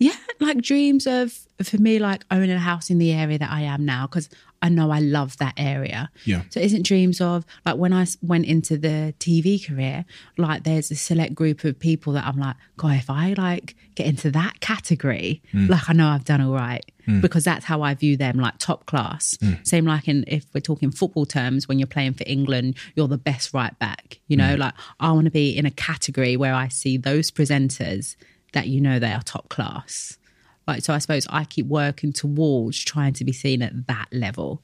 D: Yeah, like dreams of for me, like owning a house in the area that I am now because I know I love that area.
E: Yeah.
D: So isn't dreams of like when I went into the TV career, like there's a select group of people that I'm like, God, if I like get into that category, mm. like I know I've done all right mm. because that's how I view them, like top class. Mm. Same like in if we're talking football terms, when you're playing for England, you're the best right back. You know, mm. like I want to be in a category where I see those presenters that you know they are top class. Like, so I suppose I keep working towards trying to be seen at that level,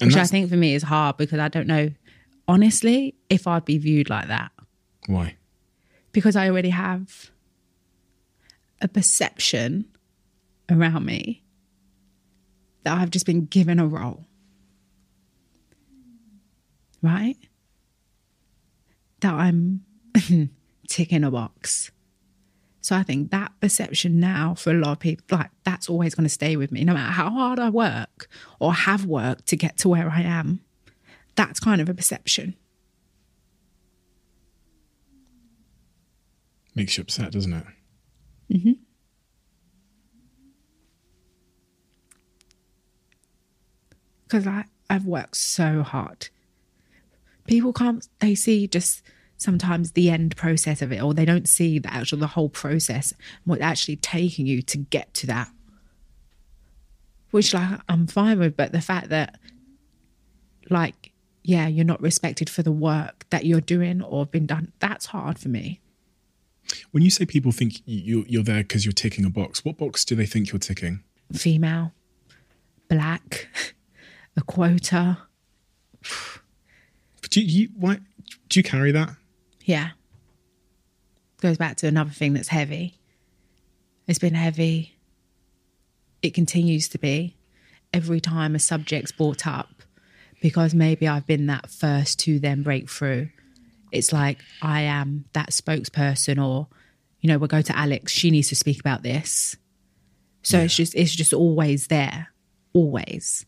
D: and which I think for me is hard because I don't know, honestly, if I'd be viewed like that.
E: Why?
D: Because I already have a perception around me that I've just been given a role. Right? That I'm ticking a box. So I think that perception now for a lot of people, like that's always going to stay with me, no matter how hard I work or have worked to get to where I am. That's kind of a perception.
E: Makes you upset, doesn't it?
D: Mm-hmm. Because I, I've worked so hard. People can't, they see just sometimes the end process of it or they don't see the actual the whole process what's actually taking you to get to that which like i'm fine with but the fact that like yeah you're not respected for the work that you're doing or been done that's hard for me
E: When you say people think you, you're there because you're ticking a box, what box do they think you're ticking?
D: Female, black, a quota.
E: Do you, you why do you carry that?
D: Yeah. Goes back to another thing that's heavy. It's been heavy. It continues to be every time a subject's brought up because maybe I've been that first to then break through. It's like I am that spokesperson or you know, we'll go to Alex, she needs to speak about this. So it's just it's just always there. Always.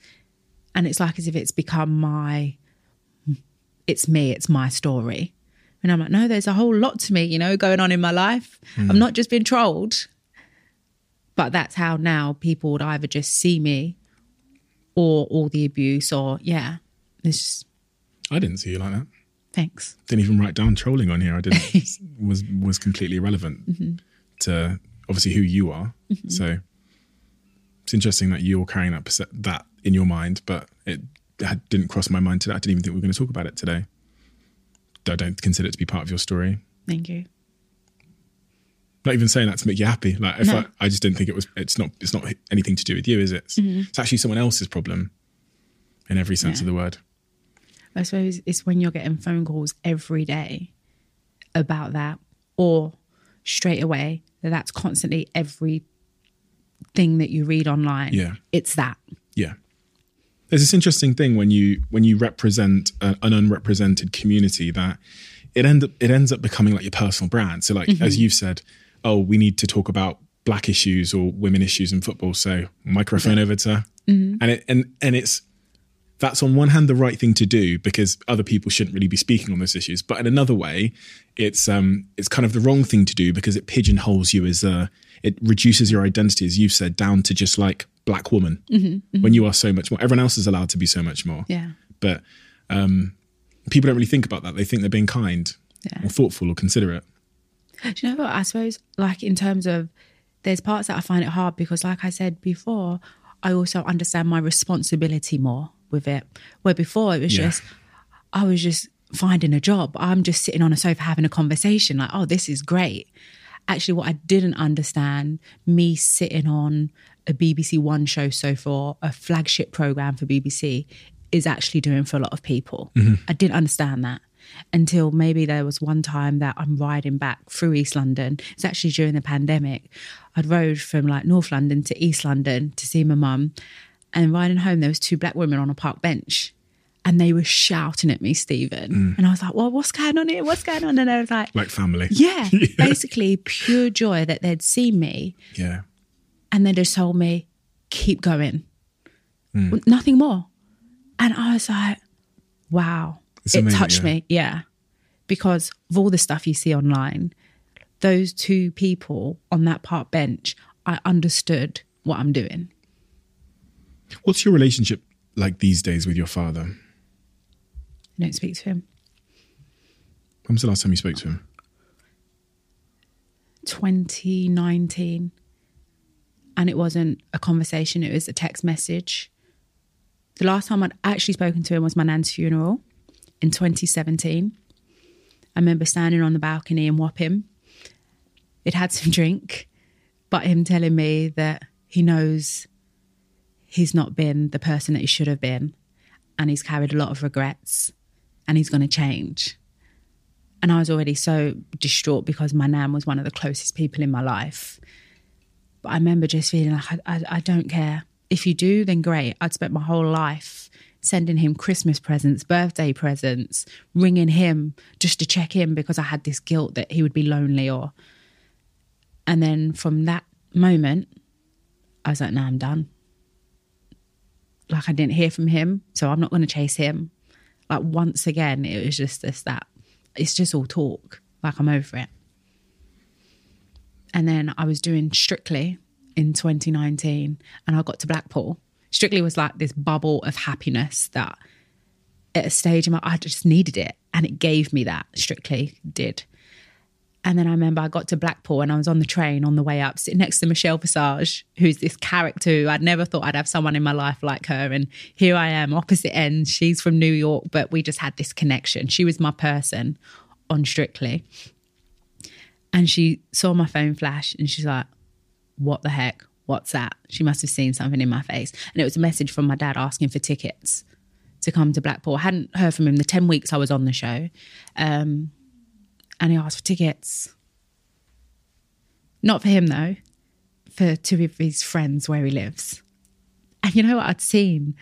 D: And it's like as if it's become my it's me, it's my story. And I'm like, no, there's a whole lot to me, you know, going on in my life.
E: Hmm.
D: I'm not just being trolled. But that's how now people would either just see me or all the abuse or yeah. It's just
E: I didn't see you like that.
D: thanks.
E: Didn't even write down trolling on here. I didn't was was completely irrelevant to obviously who you are. So it's interesting that you're carrying that that in your mind, but it didn't cross my mind today. I didn't even think we were going to talk about it today. I don't consider it to be part of your story.
D: Thank you.
E: Not even saying that to make you happy. Like if
D: No.
E: I, I just didn't think it was. It's not. It's not anything to do with you, is it? It's, it's actually someone else's problem, in every sense
D: Yeah.
E: of the word.
D: I suppose it's when you're getting phone calls every day about that, or straight away that that's constantly every thing that you read online.
E: Yeah.
D: It's that.
E: Yeah. There's this interesting thing when you when you represent a, an unrepresented community that it end up it ends up becoming like your personal brand. So like as you've said, oh, we need to talk about black issues or women issues in football. So microphone over to and it and and it's that's on one hand the right thing to do because other people shouldn't really be speaking on those issues. But in another way, it's um it's kind of the wrong thing to do because it pigeonholes you as a it reduces your identity, as you've said, down to just like black woman when you are so much more. Everyone else is allowed to be so much more.
D: Yeah.
E: But um people don't really think about that. They think they're being kind
D: Yeah.
E: or thoughtful or considerate.
D: Do you know what? I suppose, like, in terms of there's parts that I find it hard because, like I said before, I also understand my responsibility more with it. Where before it was
E: Yeah.
D: just, I was just finding a job. I'm just sitting on a sofa having a conversation, like, oh, this is great. Actually, what I didn't understand, me sitting on a BBC One show so far, a flagship program for BBC, is actually doing for a lot of people. Mm-hmm. I didn't understand that until maybe there was one time that I'm riding back through East London. It's actually during the pandemic. I'd rode from like North London to East London to see my mum. And riding home, there was two black women on a park bench. And they were shouting at me, Steven. Mm. And I was like, well, what's going on here? What's going on? And they was like,
E: Like family.
D: yeah, basically pure joy that they'd seen me
E: Yeah.
D: And they just told me, keep going. Hmm. Nothing more. And I was like, wow.
E: It's
D: it
E: amazing,
D: touched
E: yeah.
D: me. Yeah. Because of all the stuff you see online, those two people on that park bench, I understood what I'm doing.
E: What's your relationship like these days with your father?
D: I don't speak to him.
E: When was the last time you spoke to him?
D: 2019. And it wasn't a conversation, it was a text message. The last time I'd actually spoken to him was my nan's funeral in 2017. I remember standing on the balcony in Wapping. It had some drink, but him telling me that he knows he's not been the person that he should have been and he's carried a lot of regrets and he's going to change. And I was already so distraught because my nan was one of the closest people in my life. But I remember just feeling like, I, I, I don't care. If you do, then great. I'd spent my whole life sending him Christmas presents, birthday presents, ringing him just to check in because I had this guilt that he would be lonely or. And then from that moment, I was like, no, I'm done. Like I didn't hear from him, so I'm not going to chase him. Like once again, it was just this that it's just all talk. Like I'm over it. And then I was doing Strictly in 2019 and I got to Blackpool. Strictly was like this bubble of happiness that at a stage in my I just needed it and it gave me that Strictly did. And then I remember I got to Blackpool and I was on the train on the way up, sitting next to Michelle Visage, who's this character who I'd never thought I'd have someone in my life like her. And here I am, opposite ends. She's from New York, but we just had this connection. She was my person on Strictly. And she saw my phone flash and she's like, What the heck? What's that? She must have seen something in my face. And it was a message from my dad asking for tickets to come to Blackpool. I hadn't heard from him the 10 weeks I was on the show. Um, and he asked for tickets. Not for him, though, for two of his friends where he lives. And you know what? I'd seen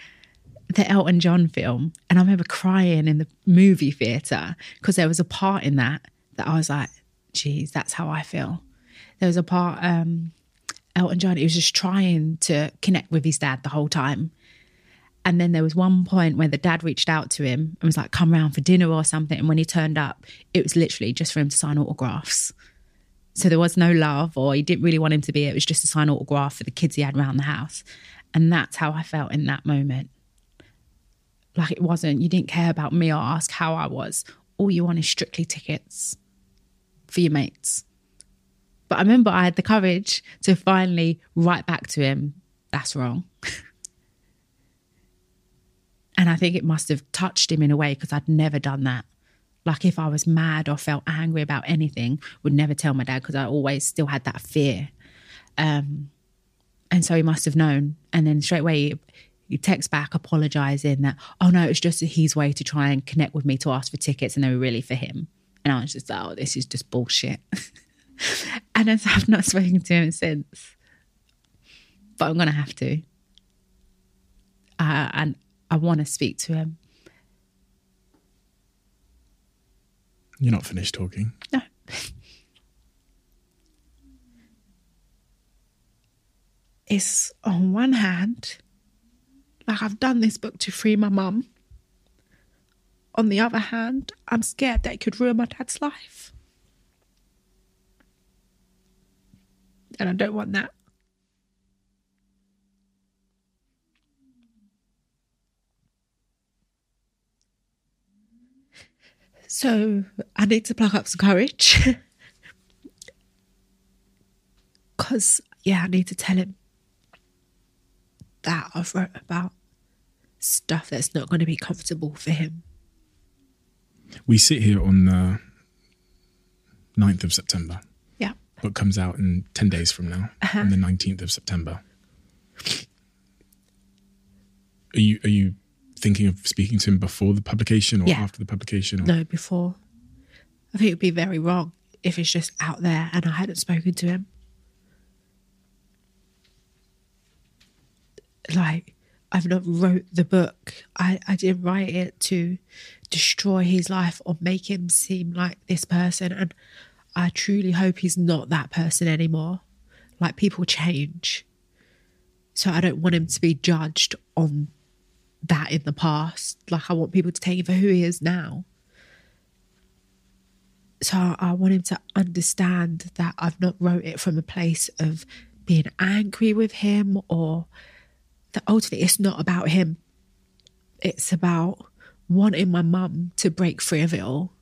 D: the Elton John film, and I remember crying in the movie theatre because there was a part in that that I was like, geez, that's how I feel. There was a part, um, Elton John, he was just trying to connect with his dad the whole time. And then there was one point where the dad reached out to him and was like, come round for dinner or something. And when he turned up, it was literally just for him to sign autographs. So there was no love, or he didn't really want him to be. It was just to sign autograph for the kids he had around the house. And that's how I felt in that moment. Like it wasn't, you didn't care about me or ask how I was. All you want is strictly tickets for your mates. But I remember I had the courage to finally write back to him, that's wrong. and I think it must have touched him in a way because I'd never done that. Like if I was mad or felt angry about anything, would never tell my dad because I always still had that fear. Um, and so he must have known. And then straight away he, he texts back apologizing that, oh no, it's just his way to try and connect with me to ask for tickets and they were really for him. And I was just, like, oh, this is just bullshit. and as I've not spoken to him since, but I'm going to have to. Uh, and I want to speak to him.
E: You're not finished talking.
A: No. It's on one hand, like I've done this book to free my mum. On the other hand, I'm scared that it could ruin my dad's life. And I don't want that. So I need to pluck up some courage. Because, yeah, I need to tell him that I've wrote about stuff that's not going to be comfortable for him.
E: We sit here on the 9th of September.
A: Yeah.
E: Book comes out in 10 days from now,
A: Uh-huh.
E: on the 19th of September. Are you are you thinking of speaking to him before the publication or
A: Yeah.
E: after the publication? Or?
A: No, before. I think it would be very wrong if it's just out there and I hadn't spoken to him. Like, I've not wrote the book. I, I didn't write it to destroy his life or make him seem like this person. And I truly hope he's not that person anymore. Like, people change. So I don't want him to be judged on that in the past. Like, I want people to take him for who he is now. So I, want him to understand that I've not wrote it from a place of being angry with him or that ultimately it's not about him. It's about wanting my mum to break free of it all.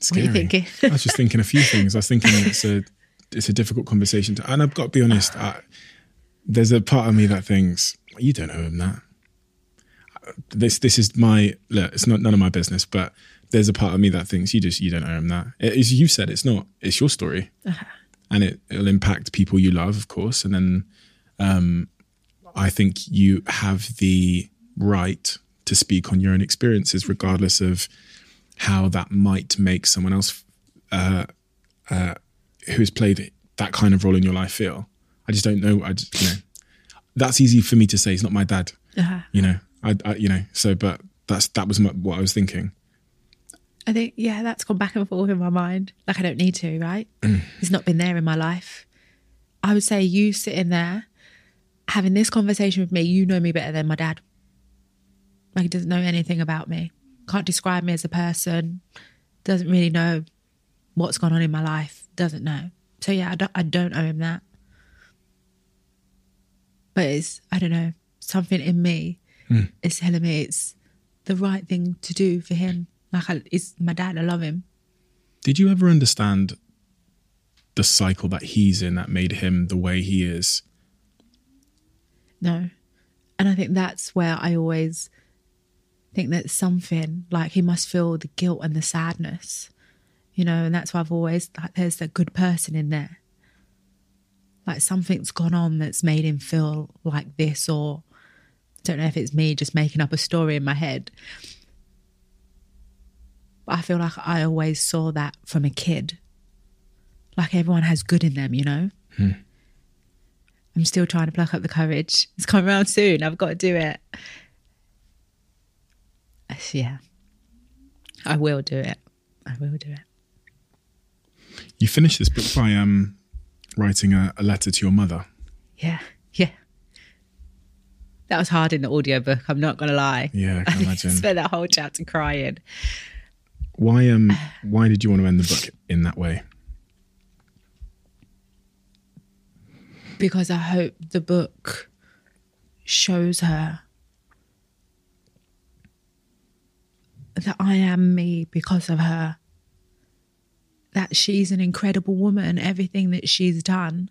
E: Scary.
A: What are you thinking?
E: I was just thinking a few things. I was thinking it's a it's a difficult conversation to, and I've got to be honest. I, there's a part of me that thinks you don't owe him that. This this is my look. It's not none of my business, but there's a part of me that thinks you just you don't owe him that. It, as you said, it's not. It's your story, and it it'll impact people you love, of course. And then um, I think you have the right to speak on your own experiences, regardless of how that might make someone else uh, uh, who's played that kind of role in your life feel. I just don't know. I just, you know, that's easy for me to say. He's not my dad.
A: Uh-huh.
E: You know, I, I you know. So, but that's that was my, what I was thinking.
A: I think, yeah, that's gone back and forth in my mind. Like, I don't need to, right?
E: Mm.
A: He's not been there in my life. I would say you sitting there having this conversation with me, you know me better than my dad. Like, he doesn't know anything about me, can't describe me as a person, doesn't really know what's gone on in my life, doesn't know. So, yeah, I don't, I don't owe him that. But it's, I don't know, something in me hmm. is telling me it's the right thing to do for him. Like, I, it's my dad, I love him.
E: Did you ever understand the cycle that he's in that made him the way he is?
A: No. And I think that's where I always
D: think that something like he must feel the guilt and the sadness, you know, and that's why I've always like there's a good person in there. Like something's gone on that's made him feel like this, or don't know if it's me just making up a story in my head. But I feel like I always saw that from a kid. Like everyone has good in them, you know? Hmm. I'm still trying to pluck up the courage. It's coming around soon. I've got to do it. Yeah. I will do it. I will do it.
E: You finished this book by um, writing a, a letter to your mother.
D: Yeah. Yeah. That was hard in the audiobook, I'm not gonna lie.
E: Yeah, I can imagine.
D: spent that whole chapter crying.
E: Why um why did you want to end the book in that way?
D: Because I hope the book shows her that I am me because of her. That she's an incredible woman. Everything that she's done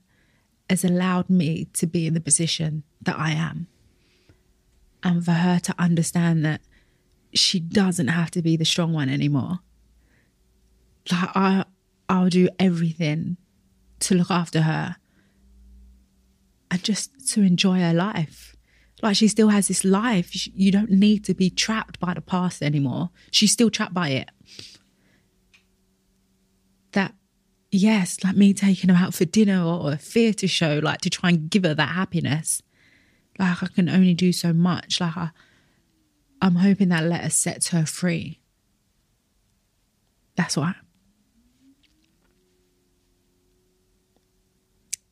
D: has allowed me to be in the position that I am. And for her to understand that she doesn't have to be the strong one anymore. Like I I'll do everything to look after her and just to enjoy her life. Like she still has this life. You don't need to be trapped by the past anymore. She's still trapped by it. That, yes, like me taking her out for dinner or a theatre show, like to try and give her that happiness. Like I can only do so much. Like I, I'm hoping that letter sets her free. That's why.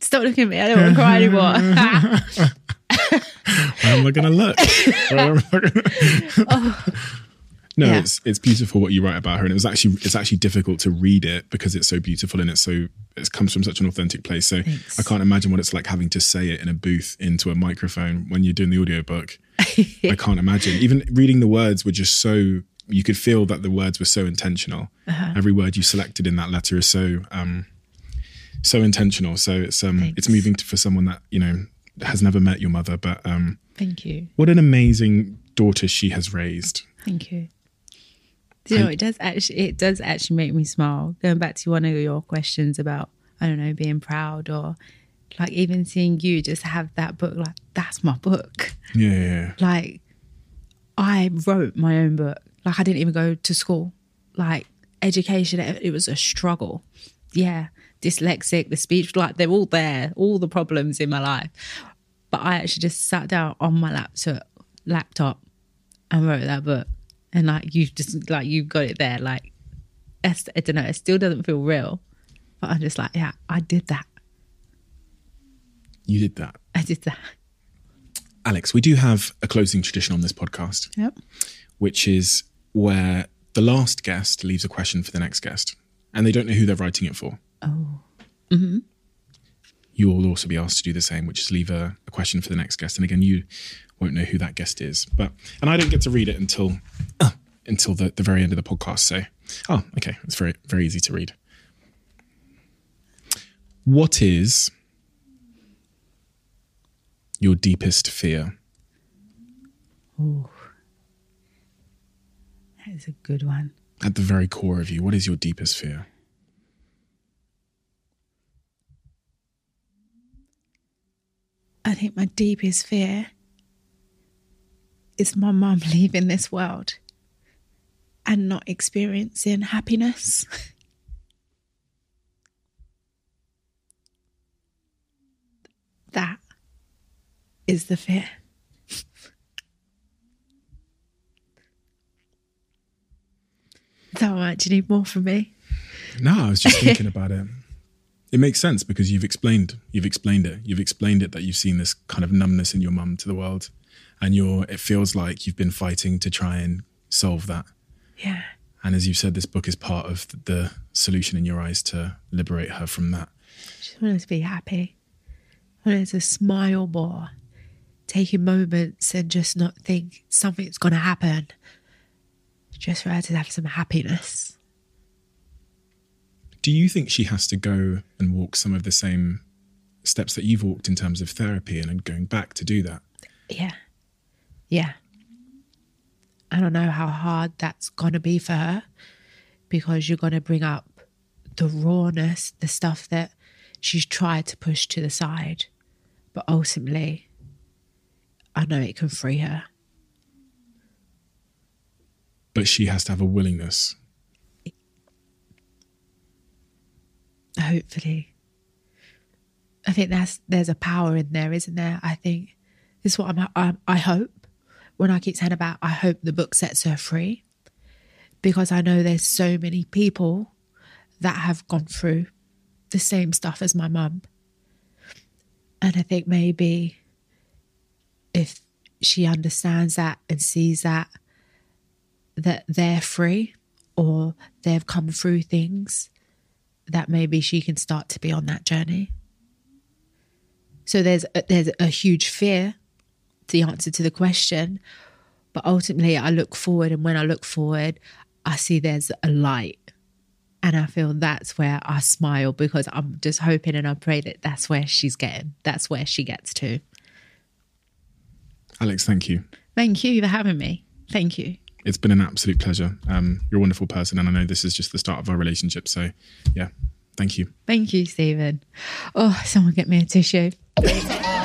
D: Stop looking at me. I don't want to cry anymore.
E: Where am I going to look? Where am I gonna- no,
D: Yeah.
E: it's it's beautiful what you write about her, and it was actually it's actually difficult to read it because it's so beautiful and it's so it comes from such an authentic place. So
D: Thanks.
E: I can't imagine what it's like having to say it in a booth into a microphone when you're doing the audiobook. I can't imagine. Even reading the words were just so you could feel that the words were so intentional.
D: Uh-huh.
E: Every word you selected in that letter is so um so intentional. So it's um it's moving to, for someone that you know has never met your mother, but um
D: Thank you.
E: what an amazing daughter she has raised.
D: Thank you. Do you know, it does actually it does actually make me smile. Going back to one of your questions about, I don't know, being proud or like even seeing you just have that book, like that's my book.
E: Yeah.
D: Like I wrote my own book. Like I didn't even go to school. Like education, it was a struggle. Yeah. Dyslexic, the speech, like they're all there, all the problems in my life. But I actually just sat down on my laptop laptop and wrote that book. And like you just like you've got it there. Like I don't know, it still doesn't feel real. But I'm just like, yeah, I did that.
E: You did that.
D: I did that.
E: Alex, we do have a closing tradition on this podcast,
D: Yep.
E: which is where the last guest leaves a question for the next guest and they don't know who they're writing it for.
D: Oh.
E: You will also be asked to do the same, which is leave a, a question for the next guest. And again, you won't know who that guest is. But and I don't get to read it until uh, until the, the very end of the podcast. So oh, okay. It's very very easy to read. What is your deepest fear?
D: Oh, that is a good one.
E: At the very core of you, what is your deepest fear?
D: I think my deepest fear is my mum leaving this world and not experiencing happiness. that is the fear. How much you need more from me?
E: No, I was just thinking about it. It makes sense because you've explained you've explained it. You've explained it that you've seen this kind of numbness in your mum to the world, and you're. It feels like you've been fighting to try and solve that.
D: Yeah.
E: And as you said, this book is part of the solution in your eyes to liberate her from that.
D: just wanted to be happy. I wanted to smile more, taking moments and just not think something's going to happen. Just for her to have some happiness.
E: Do you think she has to go and walk some of the same steps that you've walked in terms of therapy and going back to do that?
D: Yeah. Yeah. I don't know how hard that's going to be for her because you're going to bring up the rawness, the stuff that she's tried to push to the side. But ultimately, I know it can free her.
G: But she has to have a willingness.
D: Hopefully. I think that's there's a power in there, isn't there? I think this is what I'm, I, I hope when I keep saying about I hope the book sets her free because I know there's so many people that have gone through the same stuff as my mum. And I think maybe if she understands that and sees that that they're free or they've come through things that maybe she can start to be on that journey. So there's a, there's a huge fear the answer to the question, but ultimately I look forward and when I look forward I see there's a light and I feel that's where I smile because I'm just hoping and I pray that that's where she's getting. That's where she gets to.
G: Alex, thank you.
D: Thank you for having me. Thank you.
G: It's been an absolute pleasure. Um, you're a wonderful person, and I know this is just the start of our relationship. So, yeah, thank you.
D: Thank you, Steven. Oh, someone get me a tissue.